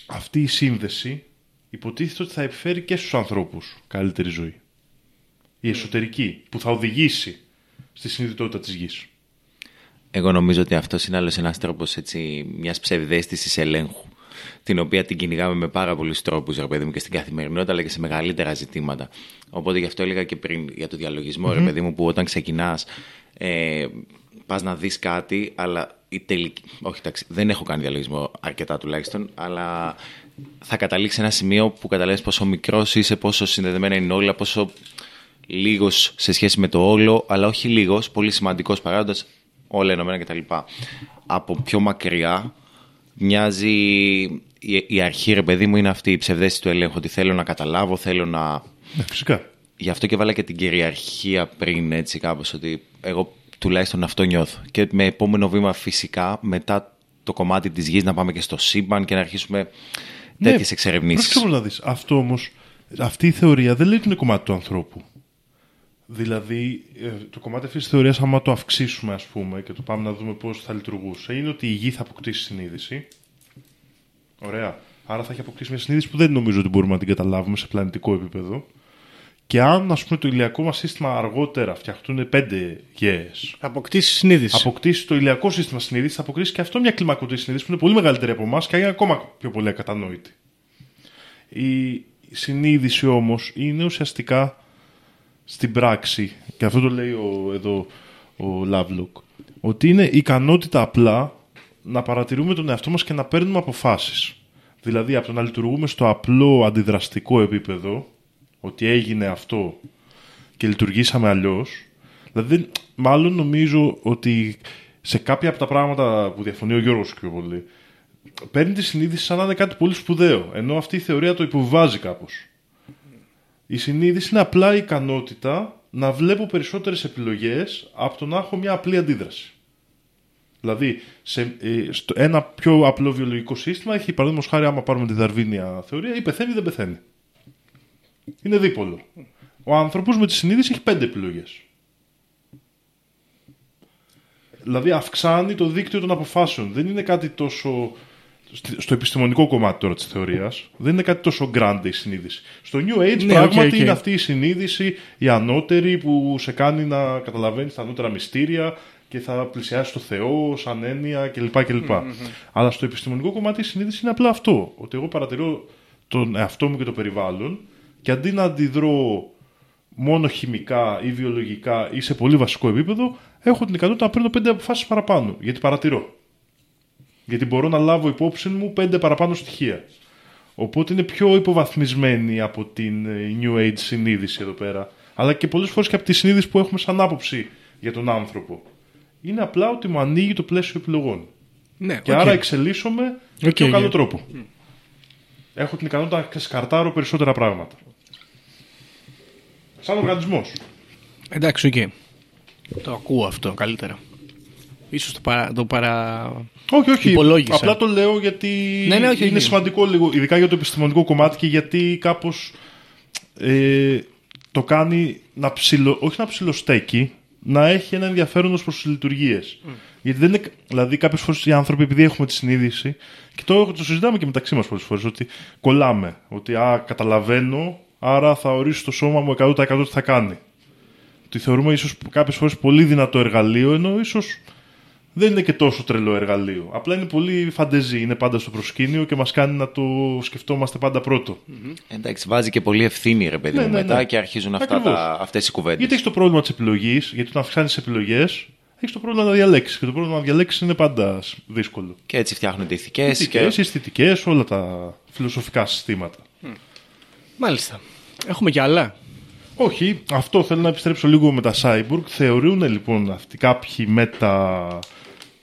αυτή η σύνδεση υποτίθεται ότι θα επιφέρει και στους ανθρώπους καλύτερη ζωή. Η εσωτερική που θα οδηγήσει στη συνειδητότητα της γης. Εγώ νομίζω ότι αυτός είναι άλλος ένας τρόπος μιας ψευδέστησης ελέγχου. Την οποία την κυνηγάμε με πάρα πολλούς τρόπους, ρε παιδί μου, και στην καθημερινότητα, αλλά και σε μεγαλύτερα ζητήματα. Οπότε γι' αυτό έλεγα και πριν για το διαλογισμό, ρε παιδί μου, που όταν ξεκινάς ε, πας να δεις κάτι, αλλά η τελική... Όχι, εντάξει, δεν έχω κάνει διαλογισμό αρκετά τουλάχιστον, αλλά θα καταλήξει σε ένα σημείο που καταλαβαίνεις πόσο μικρός είσαι, πόσο συνδεδεμένα είναι όλα, πόσο λίγος σε σχέση με το όλο, αλλά όχι λίγος, πολύ σημαντικός παράγοντας, όλα ενωμένα κτλ. Από πιο μακριά μοιάζει η, η αρχή, ρε παιδί μου, είναι αυτή η ψευδέστηση του ελέγχου, ότι θέλω να καταλάβω, θέλω να... Ναι, φυσικά. Γι' αυτό και βάλα και την κυριαρχία πριν έτσι κάπως, ότι εγώ τουλάχιστον αυτό νιώθω. Και με επόμενο βήμα φυσικά, μετά το κομμάτι της γης, να πάμε και στο σύμπαν και να αρχίσουμε τέτοιες Ναι, εξερευνήσεις. πρόσεξε όμως να δεις. Αυτό όμως, αυτή η θεωρία δεν λέει ότι είναι κομμάτι του ανθρώπου. Δηλαδή, ε, το κομμάτι αυτής της θεωρίας, άμα το αυξήσουμε, ας πούμε, και το πάμε να δούμε πώς θα λειτουργούσε, είναι ότι η γη θα αποκτήσει συνείδηση. Ωραία. Άρα θα έχει αποκτήσει μια συνείδηση που δεν νομίζω ότι μπορούμε να την καταλάβουμε σε πλανητικό επίπεδο. Και αν, ας πούμε, το ηλιακό μας σύστημα αργότερα φτιαχτούν πέντε γέες, Θα αποκτήσει συνείδηση. αποκτήσει το ηλιακό σύστημα συνείδηση, θα αποκτήσει και αυτό μια κλιμακωτή συνείδηση που είναι πολύ μεγαλύτερη από εμάς και είναι ακόμα πιο πολύ ακατανόητη. Η συνείδηση όμως είναι ουσιαστικά στην πράξη, και αυτό το λέει ο, εδώ ο Lovelock, ότι είναι η ικανότητα απλά να παρατηρούμε τον εαυτό μας και να παίρνουμε αποφάσεις. Δηλαδή από το να λειτουργούμε στο απλό αντιδραστικό επίπεδο, ότι έγινε αυτό και λειτουργήσαμε αλλιώς. Δηλαδή, δεν- μάλλον νομίζω ότι σε κάποια από τα πράγματα που διαφωνεί ο Γιώργος πιο πολύ, παίρνει τη συνείδηση σαν να είναι κάτι πολύ σπουδαίο, ενώ αυτή η θεωρία το υποβάζει κάπως. Η συνείδηση είναι απλά η ικανότητα να βλέπω περισσότερες επιλογές από το να έχω μια απλή αντίδραση. Δηλαδή, σε, ε, στο, ένα πιο απλό βιολογικό σύστημα έχει, παραδείγματος χάρη, άμα πάρουμε τη δαρβίνια θεωρία, ή πεθαίνει ή δεν πεθαίνει. Είναι δίπολο. Ο άνθρωπος με τη συνείδηση έχει πέντε επιλογές. Δηλαδή αυξάνει το δίκτυο των αποφάσεων. Δεν είναι κάτι τόσο... στη- Στο επιστημονικό κομμάτι τώρα της θεωρίας, δεν είναι κάτι τόσο grande η συνείδηση. Στο New Age Ναι, πράγματι OK, OK. είναι αυτή η συνείδηση, η ανώτερη που σε κάνει να καταλαβαίνεις τα ανώτερα μυστήρια και θα πλησιάσει το Θεό σαν έννοια κλπ. κλπ. Αλλά στο επιστημονικό κομμάτι η συνείδηση είναι απλά αυτό. Ότι εγώ παρατηρώ τον εαυτό μου και το περιβάλλον και αντί να αντιδρώ μόνο χημικά ή βιολογικά ή σε πολύ βασικό επίπεδο, έχω την ικανότητα να παίρνω πέντε αποφάσεις παραπάνω. Γιατί παρατηρώ. Γιατί μπορώ να λάβω υπόψη μου πέντε παραπάνω στοιχεία. Οπότε είναι πιο υποβαθμισμένη από την ε, New Age συνείδηση εδώ πέρα. Αλλά και πολλές φορές και από τη συνείδηση που έχουμε σαν άποψη για τον άνθρωπο. Είναι απλά ότι μου ανοίγει το πλαίσιο επιλογών. Ναι, Και οκ. άρα εξελίσσομαι με Οκ, πιο καλό ναι. τρόπο. Έχω την ικανότητα να ξεσκαρτάρω περισσότερα πράγματα. Σαν οργανισμός. Εντάξει, οκ. Το ακούω αυτό καλύτερα. Ίσως το παρα... Το παρα... Όχι, όχι. Υπολόγισα. Απλά το λέω γιατί Ναι, ναι, όχι, είναι όχι. σημαντικό λίγο, ειδικά για το επιστημονικό κομμάτι και γιατί κάπως ε, το κάνει να ψιλο, όχι να ψιλοστέκει, να έχει ένα ενδιαφέρον ως προς τις λειτουργίες. Γιατί δεν είναι, δηλαδή, κάποιες φορές οι άνθρωποι, επειδή έχουμε τη συνείδηση, και το, το συζητάμε και μεταξύ μας πολλές φορές, ότι κολλάμε. Ότι α, καταλαβαίνω, άρα θα ορίσω το σώμα μου 100% τι θα κάνει. Ότι θεωρούμε ίσως κάποιες φορές πολύ δυνατό εργαλείο, ενώ ίσως δεν είναι και τόσο τρελό εργαλείο. Απλά είναι πολύ φαντεζή, είναι πάντα στο προσκήνιο και μας κάνει να το σκεφτόμαστε πάντα πρώτο. Εντάξει, βάζει και πολύ ευθύνη ρε παιδί Ναι, μου ναι, μετά ναι. και αρχίζουν αυτά Ακριβώς. τα, αυτές οι κουβέντες. Γιατί έχεις το πρόβλημα της επιλογής, γιατί όταν αυξάνεις επιλογές, έχεις το πρόβλημα να διαλέξεις. Και το πρόβλημα να διαλέξεις είναι πάντα σ- δύσκολο. Και έτσι φτιάχνονται ηθικές Ηθικέ, και... αισθητικές, όλα τα φιλοσοφικά συστήματα. Μάλιστα. Έχουμε κι άλλα; Όχι, αυτό θέλω να επιστρέψω λίγο με τα Cyborg. Θεωρούν λοιπόν αυτοί κάποιοι μετα...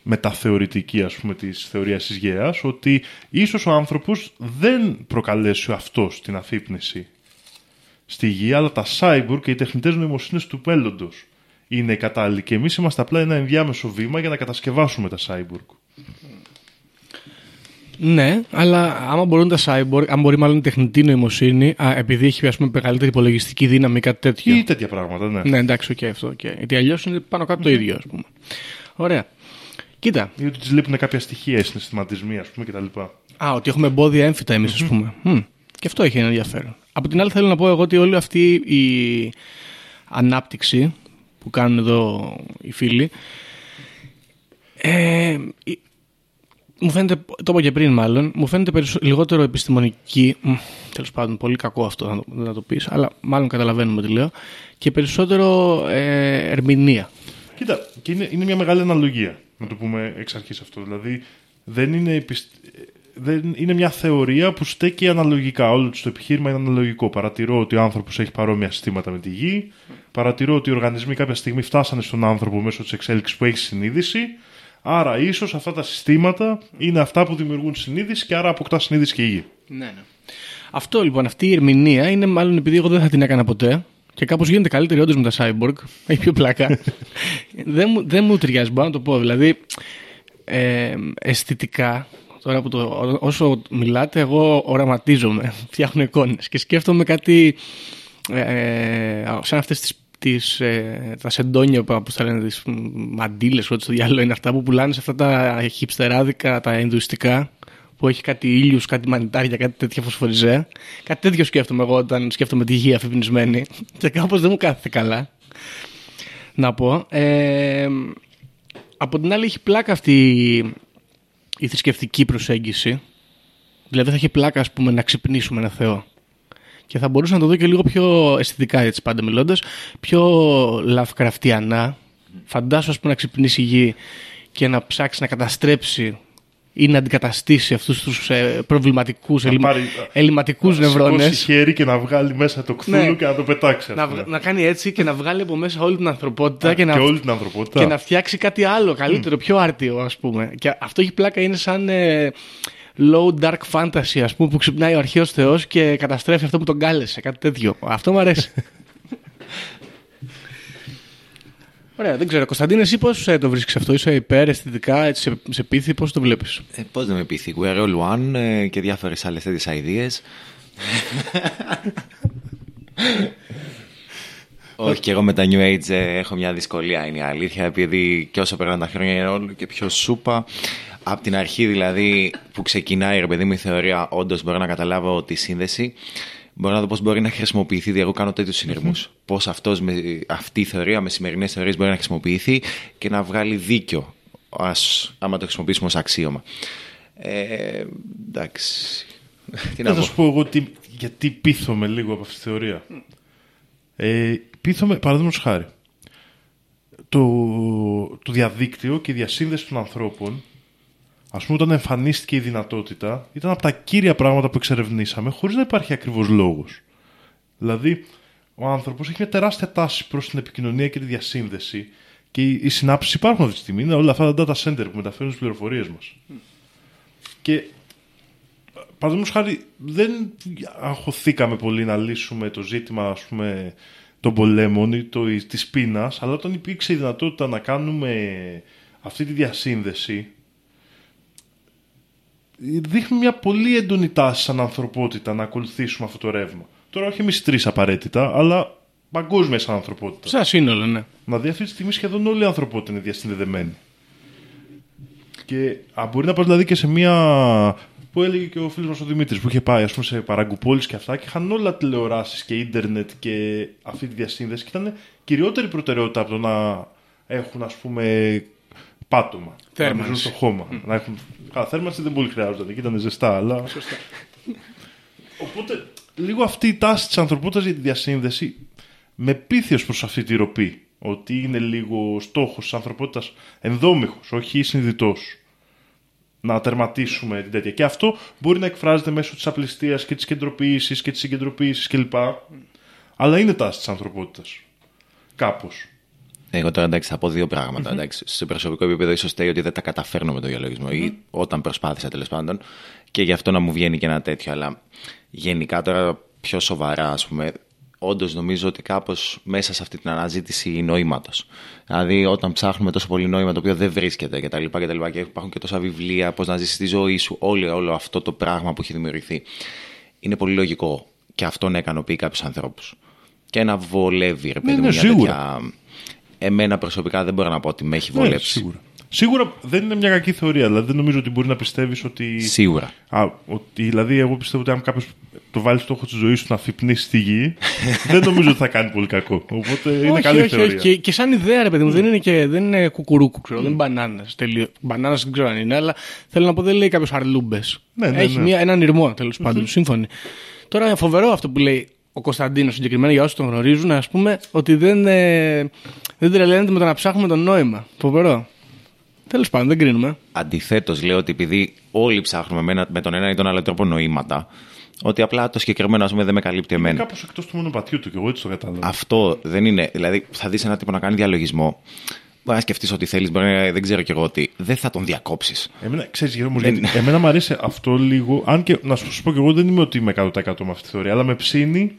μεταθεωρητικοί ας πούμε της θεωρίας της Γαίας ότι ίσως ο άνθρωπος δεν προκαλέσει ο αυτός την αφύπνιση στη γη, αλλά τα Cyborg και οι τεχνητές νοημοσύνες του μέλλοντος είναι οι κατάλληλοι και εμείς είμαστε απλά ένα ενδιάμεσο βήμα για να κατασκευάσουμε τα Cyborg. Ναι, αλλά άμα μπορούν τα cyborg, αν μπορεί μάλλον η τεχνητή νοημοσύνη, α, επειδή έχει ας πούμε, μεγαλύτερη υπολογιστική δύναμη ή κάτι τέτοιο. Ή τέτοια πράγματα, ναι. Ναι, εντάξει, οκ, αυτό. Okay. Γιατί αλλιώς είναι πάνω κάτω το ίδιο, ας πούμε. Ωραία. Κοίτα. Ή ότι της λείπουν κάποια στοιχεία, συναισθηματισμοί, ας πούμε, κτλ. Α, ότι έχουμε εμπόδια έμφυτα εμείς, ας πούμε. Μμ. Και αυτό έχει ένα ενδιαφέρον. Από την άλλη, θέλω να πω εγώ ότι όλη αυτή η ανάπτυξη που κάνουν εδώ οι φίλοι. Ε, η- μου φαίνεται, το είπα και πριν μάλλον, μου φαίνεται περισσο- λιγότερο επιστημονική. Τέλος πάντων, πολύ κακό αυτό να το, να το πεις, αλλά μάλλον καταλαβαίνουμε τι λέω. Και περισσότερο ε, ερμηνεία. Κοίτα, και είναι, είναι μια μεγάλη αναλογία, να το πούμε εξ αρχής αυτό. Δηλαδή, δεν είναι, επισ- δεν είναι μια θεωρία που στέκει αναλογικά. Όλο το επιχείρημα είναι αναλογικό. Παρατηρώ ότι ο άνθρωπος έχει παρόμοια συστήματα με τη γη. Παρατηρώ ότι οι οργανισμοί κάποια στιγμή φτάσανε στον άνθρωπο μέσω της εξέλιξης που έχει συνείδηση. Άρα, ίσως αυτά τα συστήματα είναι αυτά που δημιουργούν συνείδηση και άρα αποκτά συνείδηση και η γη. Ναι, ναι. Αυτό λοιπόν, αυτή η ερμηνεία είναι μάλλον επειδή εγώ δεν θα την έκανα ποτέ και κάπως γίνεται καλύτερη όντως με τα Cyborg. Έχει πιο πλάκα. δεν, μου, δεν μου ταιριάζει, μπορώ να το πω. Δηλαδή, ε, αισθητικά, τώρα που το, ό- όσο μιλάτε, εγώ οραματίζομαι, φτιάχνω εικόνες και σκέφτομαι κάτι ε, ε, σαν αυτές τις τις, ε, τα σεντόνια που θα λένε τις μαντήλες ό,τι στο διάλογο είναι αυτά που πουλάνε σε αυτά τα χιψτεράδικα τα ινδουιστικά που έχει κάτι ήλιους, κάτι μανιτάρια, κάτι τέτοια φωσφοριζέ. Κάτι τέτοιο σκέφτομαι εγώ όταν σκέφτομαι τη γη αφυπνισμένη και κάπως δεν μου κάθεται καλά. Να πω. Ε, από την άλλη έχει πλάκα αυτή η- η θρησκευτική προσέγγιση. Δηλαδή θα έχει πλάκα ας πούμε να ξυπνήσουμε ένα Θεό. Και θα μπορούσα να το δω και λίγο πιο αισθητικά έτσι πάντα μιλώντας, πιο λαυκραφτιανά. Φαντάσου ας πούμε να ξυπνήσει η γη και να ψάξει να καταστρέψει ή να αντικαταστήσει αυτούς τους ε, προβληματικούς, ελλημα... πάρει- ελληματικούς Να σηκώσει νευρώνες. χέρι και να βγάλει μέσα το κθούλου Ναι. και να το πετάξει. ας Να, πούμε. βγ- να κάνει έτσι και να βγάλει από μέσα όλη την ανθρωπότητα Α, και, να, και όλη την ανθρωπότητα. και να φτιάξει κάτι άλλο καλύτερο, πιο άρτιο ας πούμε. Και αυτό έχει πλάκα, είναι σαν ε, low dark fantasy ας πούμε που ξυπνάει ο αρχαίος θεός και καταστρέφει αυτό που τον κάλεσε, κάτι τέτοιο. Αυτό μου αρέσει. Ωραία, δεν ξέρω. Κωνσταντίνε, εσύ πώς ε, το βρίσκεις αυτό, είσαι υπέρ, αισθητικά, έτσι, σε, σε πείθει, πώς το βλέπεις; Ε, Πώς δεν με πείθει, We're all one ε, και διάφορες άλλες τέτοιες ideas. Όχι, και εγώ με τα New Age ε, έχω μια δυσκολία, είναι η αλήθεια, επειδή και όσο περνάνε τα χρόνια είναι όλο και πιο σούπα. Από την αρχή δηλαδή που ξεκινάει ρε παιδί μου η θεωρία, όντως μπορώ να καταλάβω τη σύνδεση. Μπορώ να δω πώς μπορεί να χρησιμοποιηθεί. Δηλαδή, εγώ κάνω τέτοιους συνειρμούς. Πώς αυτή η θεωρία με σημερινές θεωρίες μπορεί να χρησιμοποιηθεί και να βγάλει δίκιο, ας, άμα το χρησιμοποιήσουμε ως αξίωμα. Ε, εντάξει. Τι να Θα πω. σου πω εγώ τι, γιατί πείθομαι λίγο από αυτή τη θεωρία. Ε, πείθομαι, παραδείγματος χάρη, το, το διαδίκτυο και η διασύνδεση των ανθρώπων, ας πούμε, όταν εμφανίστηκε η δυνατότητα, ήταν από τα κύρια πράγματα που εξερευνήσαμε, χωρίς να υπάρχει ακριβώς λόγος. Δηλαδή, ο άνθρωπος έχει μια τεράστια τάση προς την επικοινωνία και τη διασύνδεση και οι, οι συνάψεις υπάρχουν αυτή τη στιγμή. Είναι όλα αυτά τα data center που μεταφέρουν τι πληροφορίες μας. Και Παραδείγματος χάρη, δεν αγχωθήκαμε πολύ να λύσουμε το ζήτημα ας πούμε, των πολέμων ή το, της πείνας, αλλά όταν υπήρξε η δυνατότητα να κάνουμε αυτή τη διασύνδεση, δείχνει μια πολύ έντονη τάση σαν ανθρωπότητα να ακολουθήσουμε αυτό το ρεύμα. Τώρα όχι εμείς τρεις απαραίτητα, αλλά παγκόσμια σαν ανθρωπότητα. Σαν σύνολο, ναι. Δηλαδή αυτή τη στιγμή σχεδόν όλη η ανθρωπότητα είναι διασυνδεδεμένη. Και α, μπορεί να πας δηλαδή και σε μια. που έλεγε και ο φίλος μας ο Δημήτρης που είχε πάει ας πούμε, σε παραγκουπόλεις και αυτά και είχαν όλα τηλεοράσεις και ίντερνετ και αυτή τη διασύνδεση και ήταν κυριότερη προτεραιότητα από το να έχουν ας πούμε πάτωμα. Θέρμανση. Να μην ζουν στο χώμα. Να έχουν... Καλά, θέρμανση δεν πολύ χρειάζονταν εκεί ήταν ζεστά, αλλά. Οπότε λίγο αυτή η τάση της ανθρωπότητας για τη διασύνδεση με πείθει ως προς αυτή τη ροπή. Ότι είναι λίγο στόχος της ανθρωπότητας ενδόμηχος, όχι συνειδητός. Να τερματίσουμε την τέτοια. Και αυτό μπορεί να εκφράζεται μέσω της απληστίας και της κεντροποίησης και της συγκεντρωποίησης κλπ. Αλλά είναι τάση της ανθρωπότητας. Κάπως. Εγώ τώρα εντάξει θα πω δύο πράγματα. Εντάξει. Σε προσωπικό επίπεδο ίσως στέει ότι δεν τα καταφέρνω με τον διαλογισμό ή όταν προσπάθησα τέλος πάντων και γι' αυτό να μου βγαίνει και ένα τέτοιο. Αλλά γενικά τώρα πιο σοβαρά ας πούμε όντως νομίζω ότι κάπως μέσα σε αυτή την αναζήτηση νοήματος. Δηλαδή, όταν ψάχνουμε τόσο πολύ νόημα το οποίο δεν βρίσκεται κτλ. Και, και, και υπάρχουν και τόσα βιβλία, πώς να ζήσει τη ζωή σου, όλο, όλο αυτό το πράγμα που έχει δημιουργηθεί. Είναι πολύ λογικό και αυτό να ικανοποιεί κάποιους ανθρώπους. Και να βολεύει, ρε παιδί ναι, μου, μια σίγουρα. τέτοια. Εμένα προσωπικά δεν μπορώ να πω ότι με έχει Ναι, βολέψει. σίγουρα. Σίγουρα δεν είναι μια κακή θεωρία. Δηλαδή δεν νομίζω ότι μπορεί να πιστεύεις ότι. Σίγουρα. Α, ότι, δηλαδή, εγώ πιστεύω ότι αν κάποιος το βάλει στόχο της ζωής του να φυπνίσει στη γη, δεν νομίζω ότι θα κάνει πολύ κακό. Οπότε είναι όχι, καλή όχι, θεωρία. όχι. Και, και σαν ιδέα, ρε παιδί μου, δεν είναι, και, δεν είναι κουκουρούκου, ξέρω, δεν είναι μπανάνα. Μπανάνα δεν ξέρω αν είναι, αλλά θέλω να πω δεν λέει κάποιος αρλούμπες. Ναι, ναι, Έχει ναι. Μια, έναν ηρμό τέλος πάντων, σύμφωνοι. Τώρα φοβερό αυτό που λέει. Ο Κωνσταντίνος συγκεκριμένα, για όσους τον γνωρίζουν, ας πούμε, ότι δεν, ε, δεν τρελαίνεται με το να ψάχνουμε το νόημα. Φοβερό. Τέλος πάντων, δεν κρίνουμε. Αντιθέτως, λέω ότι επειδή όλοι ψάχνουμε με, ένα- με τον ένα ή τον άλλο τρόπο νοήματα, ότι απλά το συγκεκριμένο, ας πούμε, δεν με καλύπτει εμένα. Κάπως εκτός του μονοπατιού του και εγώ έτσι το κατάλαβα. Αυτό δεν είναι. Δηλαδή, θα δεις ένα τύπο να κάνει διαλογισμό. Μπορεί να σκεφτείς ότι θέλεις, μπορεί να δεν ξέρω κι εγώ τι. Δεν θα τον διακόψεις. Εμένα, ξέρεις, Γιώργο, Δεν- γιατί εμένα μου αρέσει αυτό λίγο. Αν και να σου πω και εγώ δεν είμαι ότι είμαι 100% με αυτή τη θεωρία, αλλά με ψήνει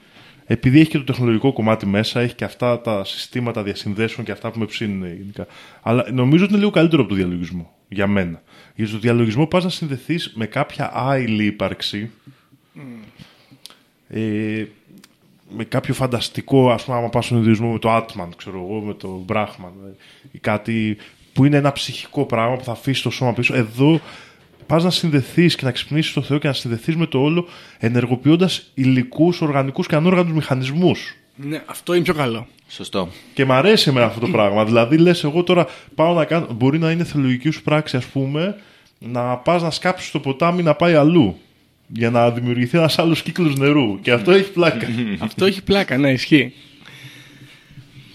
επειδή έχει και το τεχνολογικό κομμάτι μέσα, έχει και αυτά τα συστήματα διασυνδέσεων και αυτά που με ψήνουν γενικά. Αλλά νομίζω ότι είναι λίγο καλύτερο από το διαλογισμό. Για μένα. Γιατί στο διαλογισμό πας να συνδεθείς με κάποια άειλη ύπαρξη. Ε, με κάποιο φανταστικό, ας πούμε, άμα πας στον ιδιασμό με το Άτμαν, ξέρω εγώ, με το Μπράχμαν, ε, ή κάτι που είναι ένα ψυχικό πράγμα που θα αφήσει το σώμα πίσω. Εδώ πας να συνδεθείς και να ξυπνήσεις το Θεό και να συνδεθείς με το όλο, ενεργοποιώντας υλικούς, οργανικούς και ανόργανους μηχανισμούς. Ναι, αυτό είναι πιο καλό. Σωστό. Και μ' αρέσει εμένα αυτό το πράγμα. Δηλαδή, λες, εγώ τώρα πάω να κάνω. Μπορεί να είναι θεολογική σου πράξη, ας πούμε, να πας να σκάψεις το ποτάμι να πάει αλλού. Για να δημιουργηθεί ένας άλλος κύκλος νερού. Και αυτό έχει πλάκα. αυτό έχει πλάκα, ναι, ισχύει.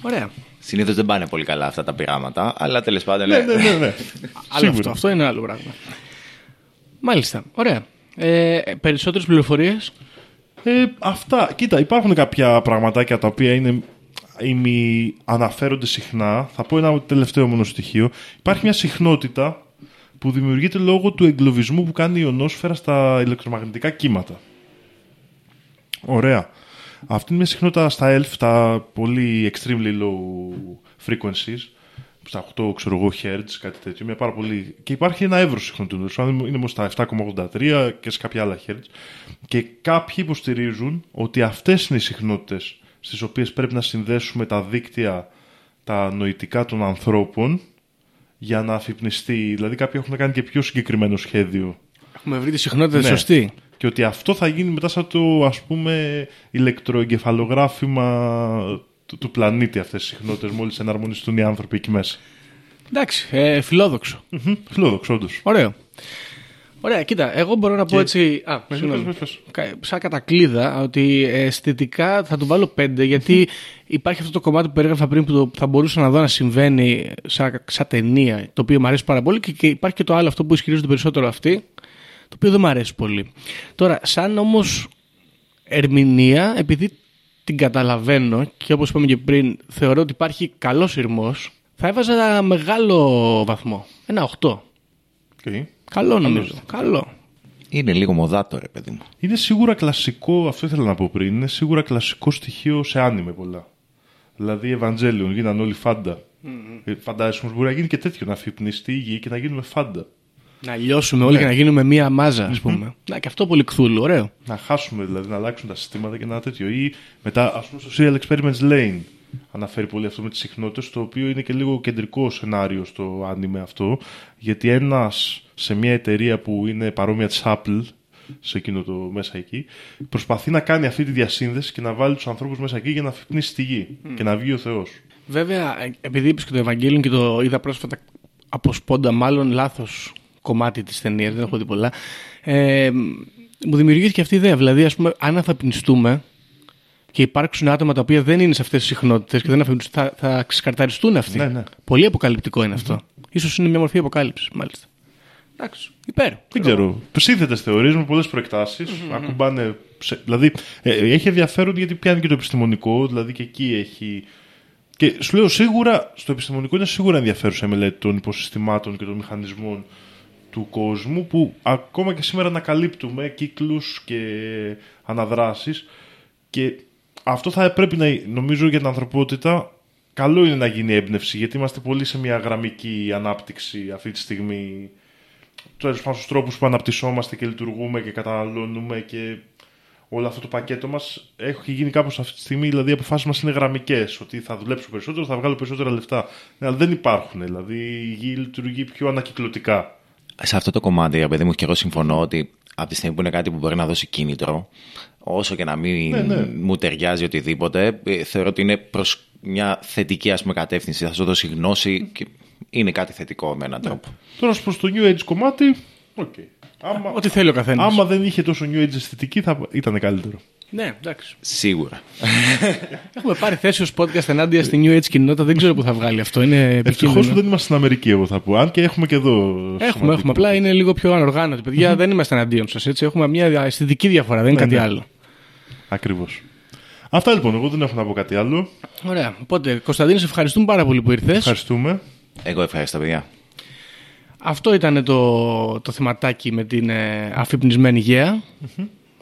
Ωραία. Συνήθως δεν πάνε πολύ καλά αυτά τα πειράματα, αλλά τέλος πάντων. ναι, ναι, ναι. ναι. Αλλά Σίγουρα. αυτό, αυτό είναι άλλο πράγμα. Μάλιστα. Ωραία. Ε, Περισσότερες πληροφορίες; Ε, αυτά. Κοίτα, υπάρχουν κάποια πραγματάκια τα οποία είναι ημι, αναφέρονται συχνά. Θα πω ένα τελευταίο μόνο στοιχείο. Υπάρχει μια συχνότητα που δημιουργείται λόγω του εγκλωβισμού που κάνει η ονόσφαιρα στα ηλεκτρομαγνητικά κύματα. Ωραία. Αυτή είναι μια συχνότητα στα ELF, τα πολύ extremely low frequencies, στα 8 ξέρω εγώ, Hz, κάτι τέτοιο, μια πάρα πολύ... και υπάρχει ένα εύρος συχνοτήτων, δηλαδή είναι όμως στα 7,83 και σε κάποια άλλα Hz. Και κάποιοι υποστηρίζουν ότι αυτές είναι οι συχνότητες στις οποίες πρέπει να συνδέσουμε τα δίκτυα, τα νοητικά των ανθρώπων, για να αφυπνιστεί. Δηλαδή κάποιοι έχουν κάνει και πιο συγκεκριμένο σχέδιο Έχουμε βρει τη συχνότητα Ναι. σωστή. και ότι αυτό θα γίνει μετά σαν το ας πούμε ηλεκτροεγκεφαλογράφημα του, του πλανήτη αυτές τις συχνότητες μόλις εναρμονιστούν οι άνθρωποι εκεί μέσα. Εντάξει, ε, φιλόδοξο. Μμμ, Φιλόδοξο όντως. Ωραίο. Ωραία, κοίτα, εγώ μπορώ να πω Και- έτσι. Α, πες, συγγνώμη. πες, πες. Κα- Σαν κατακλείδα, ότι αισθητικά θα του βάλω πέντε, γιατί υπάρχει αυτό το κομμάτι που περίγραφα πριν που το, θα μπορούσα να δω να συμβαίνει σαν, σαν ταινία, το οποίο μου αρέσει πάρα πολύ, και, και υπάρχει και το άλλο αυτό που ισχυρίζονται περισσότερο αυτοί, το οποίο δεν μου αρέσει πολύ. Τώρα, σαν όμως ερμηνεία, επειδή την καταλαβαίνω και όπως είπαμε και πριν, θεωρώ ότι υπάρχει καλός ειρμός, θα έβαζα ένα μεγάλο βαθμό. Ένα 8. Οκ. Καλό νομίζω. Καλό. Είναι λίγο μοδάτο, ρε παιδί μου. Είναι σίγουρα κλασικό, αυτό ήθελα να πω πριν, είναι σίγουρα κλασικό στοιχείο σε anime πολλά. Δηλαδή Evangelion, γίνανε όλοι Fanta. Ε, Φαντάζεσαι όμως μπορεί να γίνει και τέτοιο, να αφυπνιστεί η γη και να γίνουμε Fanta. Να λιώσουμε όλοι και να γίνουμε μία μάζα, ας πούμε. Να και αυτό πολύ κθούλου, ωραίο. Να χάσουμε δηλαδή, να αλλάξουν τα συστήματα και ένα τέτοιο. Ή μετά, ας πούμε, στο Serial Experiments Lane αναφέρει πολύ αυτό με τις συχνότητες, το οποίο είναι και λίγο κεντρικό σενάριο στο άνιμε αυτό. Γιατί ένας σε μια εταιρεία που είναι παρόμοια της Apple, σε εκείνο το μέσα εκεί, προσπαθεί να κάνει αυτή τη διασύνδεση και να βάλει τους ανθρώπους μέσα εκεί για να αφυπνίσει τη γη και να βγει ο Θεός. Βέβαια, ε, επειδή είπες και το Ευαγγέλιο και το είδα πρόσφατα από σπόντα, μάλλον λάθος κομμάτι της ταινίας, δεν έχω δει πολλά. Ε, μου δημιουργήθηκε αυτή η ιδέα. Δηλαδή, ας πούμε, αν αφαπνιστούμε και υπάρξουν άτομα τα οποία δεν είναι σε αυτές τις συχνότητες και δεν αφαπνιστούν, θα, θα ξεσκαρταριστούν αυτοί. Ναι, ναι. Πολύ αποκαλυπτικό είναι αυτό. Ίσως είναι μια μορφή αποκάλυψης, μάλιστα. Εντάξει, υπέρ. Δεν ξέρω. Σύνθετες θεωρίε με πολλέ Ακουμπάνε. σε- Δηλαδή, ε, έχει ενδιαφέρον γιατί πιάνει και το επιστημονικό, δηλαδή και εκεί έχει. Και σου λέω σίγουρα, στο επιστημονικό είναι σίγουρα ενδιαφέρουσα η μελέτη των υποσυστημάτων και των μηχανισμών του κόσμου που ακόμα και σήμερα ανακαλύπτουμε κύκλους και αναδράσεις και αυτό θα πρέπει να νομίζω για την ανθρωπότητα καλό είναι να γίνει έμπνευση γιατί είμαστε πολύ σε μια γραμμική ανάπτυξη αυτή τη στιγμή τέλος πάντων στους τρόπους που αναπτυσσόμαστε και λειτουργούμε και καταναλώνουμε και όλο αυτό το πακέτο μας έχει γίνει κάπως αυτή τη στιγμή. Δηλαδή, οι αποφάσεις μας είναι γραμμικές. Ότι θα δουλέψω περισσότερο, θα βγάλω περισσότερα λεφτά. Ναι, αλλά δεν υπάρχουν. Δηλαδή, η γη λειτουργεί πιο ανακυκλωτικά. Σε αυτό το κομμάτι, ρε παιδί μου, και εγώ συμφωνώ ότι από τη στιγμή που είναι κάτι που μπορεί να δώσει κίνητρο, όσο και να μην Ναι, ναι. μου ταιριάζει οτιδήποτε, ε, θεωρώ ότι είναι προς μια θετική ας πούμε, κατεύθυνση. Θα σου δώσει γνώση και είναι κάτι θετικό με έναν τρόπο. Τώρα, προς το New Age κομμάτι, οκ. Άμα, Ό,τι θέλει ο καθένας. άμα δεν είχε τόσο New Age αισθητική, θα ήταν καλύτερο. Ναι, εντάξει. Σίγουρα. Έχουμε πάρει θέση ως podcast ενάντια στη New Age κοινότητα. Δεν ξέρω πού θα βγάλει αυτό. Είναι Ευτυχώς επικίνδυνο. που δεν είμαστε στην Αμερική, εγώ θα πω. Αν και έχουμε και εδώ. Έχουμε, σημαντικό. έχουμε. Απλά είναι λίγο πιο ανοργάνωτοι. Παιδιά, δεν είμαστε εναντίον σας. Έχουμε μια αισθητική διαφορά, δεν είναι Ναι, κάτι ναι. άλλο. Ακριβώς. Αυτά λοιπόν. Εγώ δεν έχω να πω κάτι άλλο. Ωραία. Οπότε, Κωνσταντίνε, σε ευχαριστούμε πάρα πολύ που ήρθες. Ευχαριστούμε. Εγώ ευχαριστώ, παιδιά. Αυτό ήταν το, το θεματάκι με την ε, αφυπνισμένη γέα.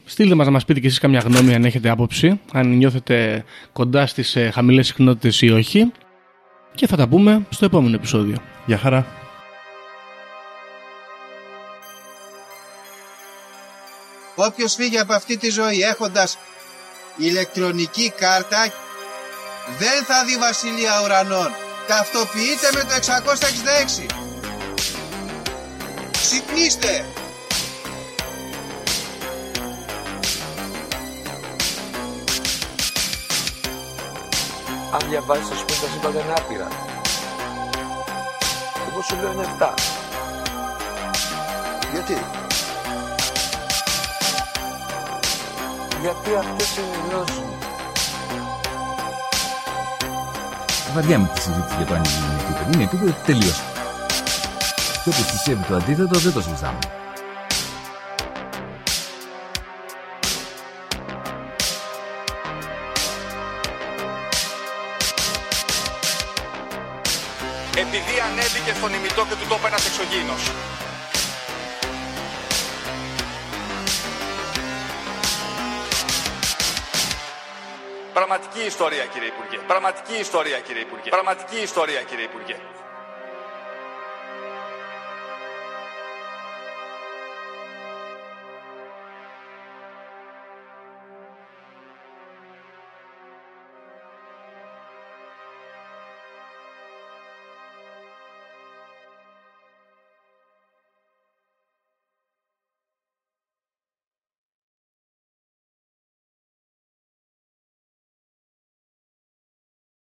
Στείλτε μας να μας πείτε και εσείς καμιά γνώμη αν έχετε άποψη, αν νιώθετε κοντά στις ε, χαμηλές συχνότητες ή όχι. Και θα τα πούμε στο επόμενο επεισόδιο. Γεια χαρά. Όποιος φύγει από αυτή τη ζωή έχοντας ηλεκτρονική κάρτα δεν θα δει βασιλεία ουρανών. Ταυτοποιείτε με το 666. Ξυπνήστε! Αν διαβάζεις, ας πούμε, τα σύμπαντα είναι άπειρα. Εγώ σου λέω είναι 7. Γιατί; Γιατί αυτές ενημερώσουν. Βαριά με τη συζήτηση για το αν είναι επίπεδο. Είναι επίπεδο τελείως. Και όποιο πιστεύει το αντίθετο δεν το συζητάμε. Ανέβηκε στον ημιτό και του τόπου ένας εξωγήινος. Πραγματική ιστορία κύριε Υπουργέ. Πραγματική ιστορία κύριε Υπουργέ. Πραγματική ιστορία κύριε Υπουργέ.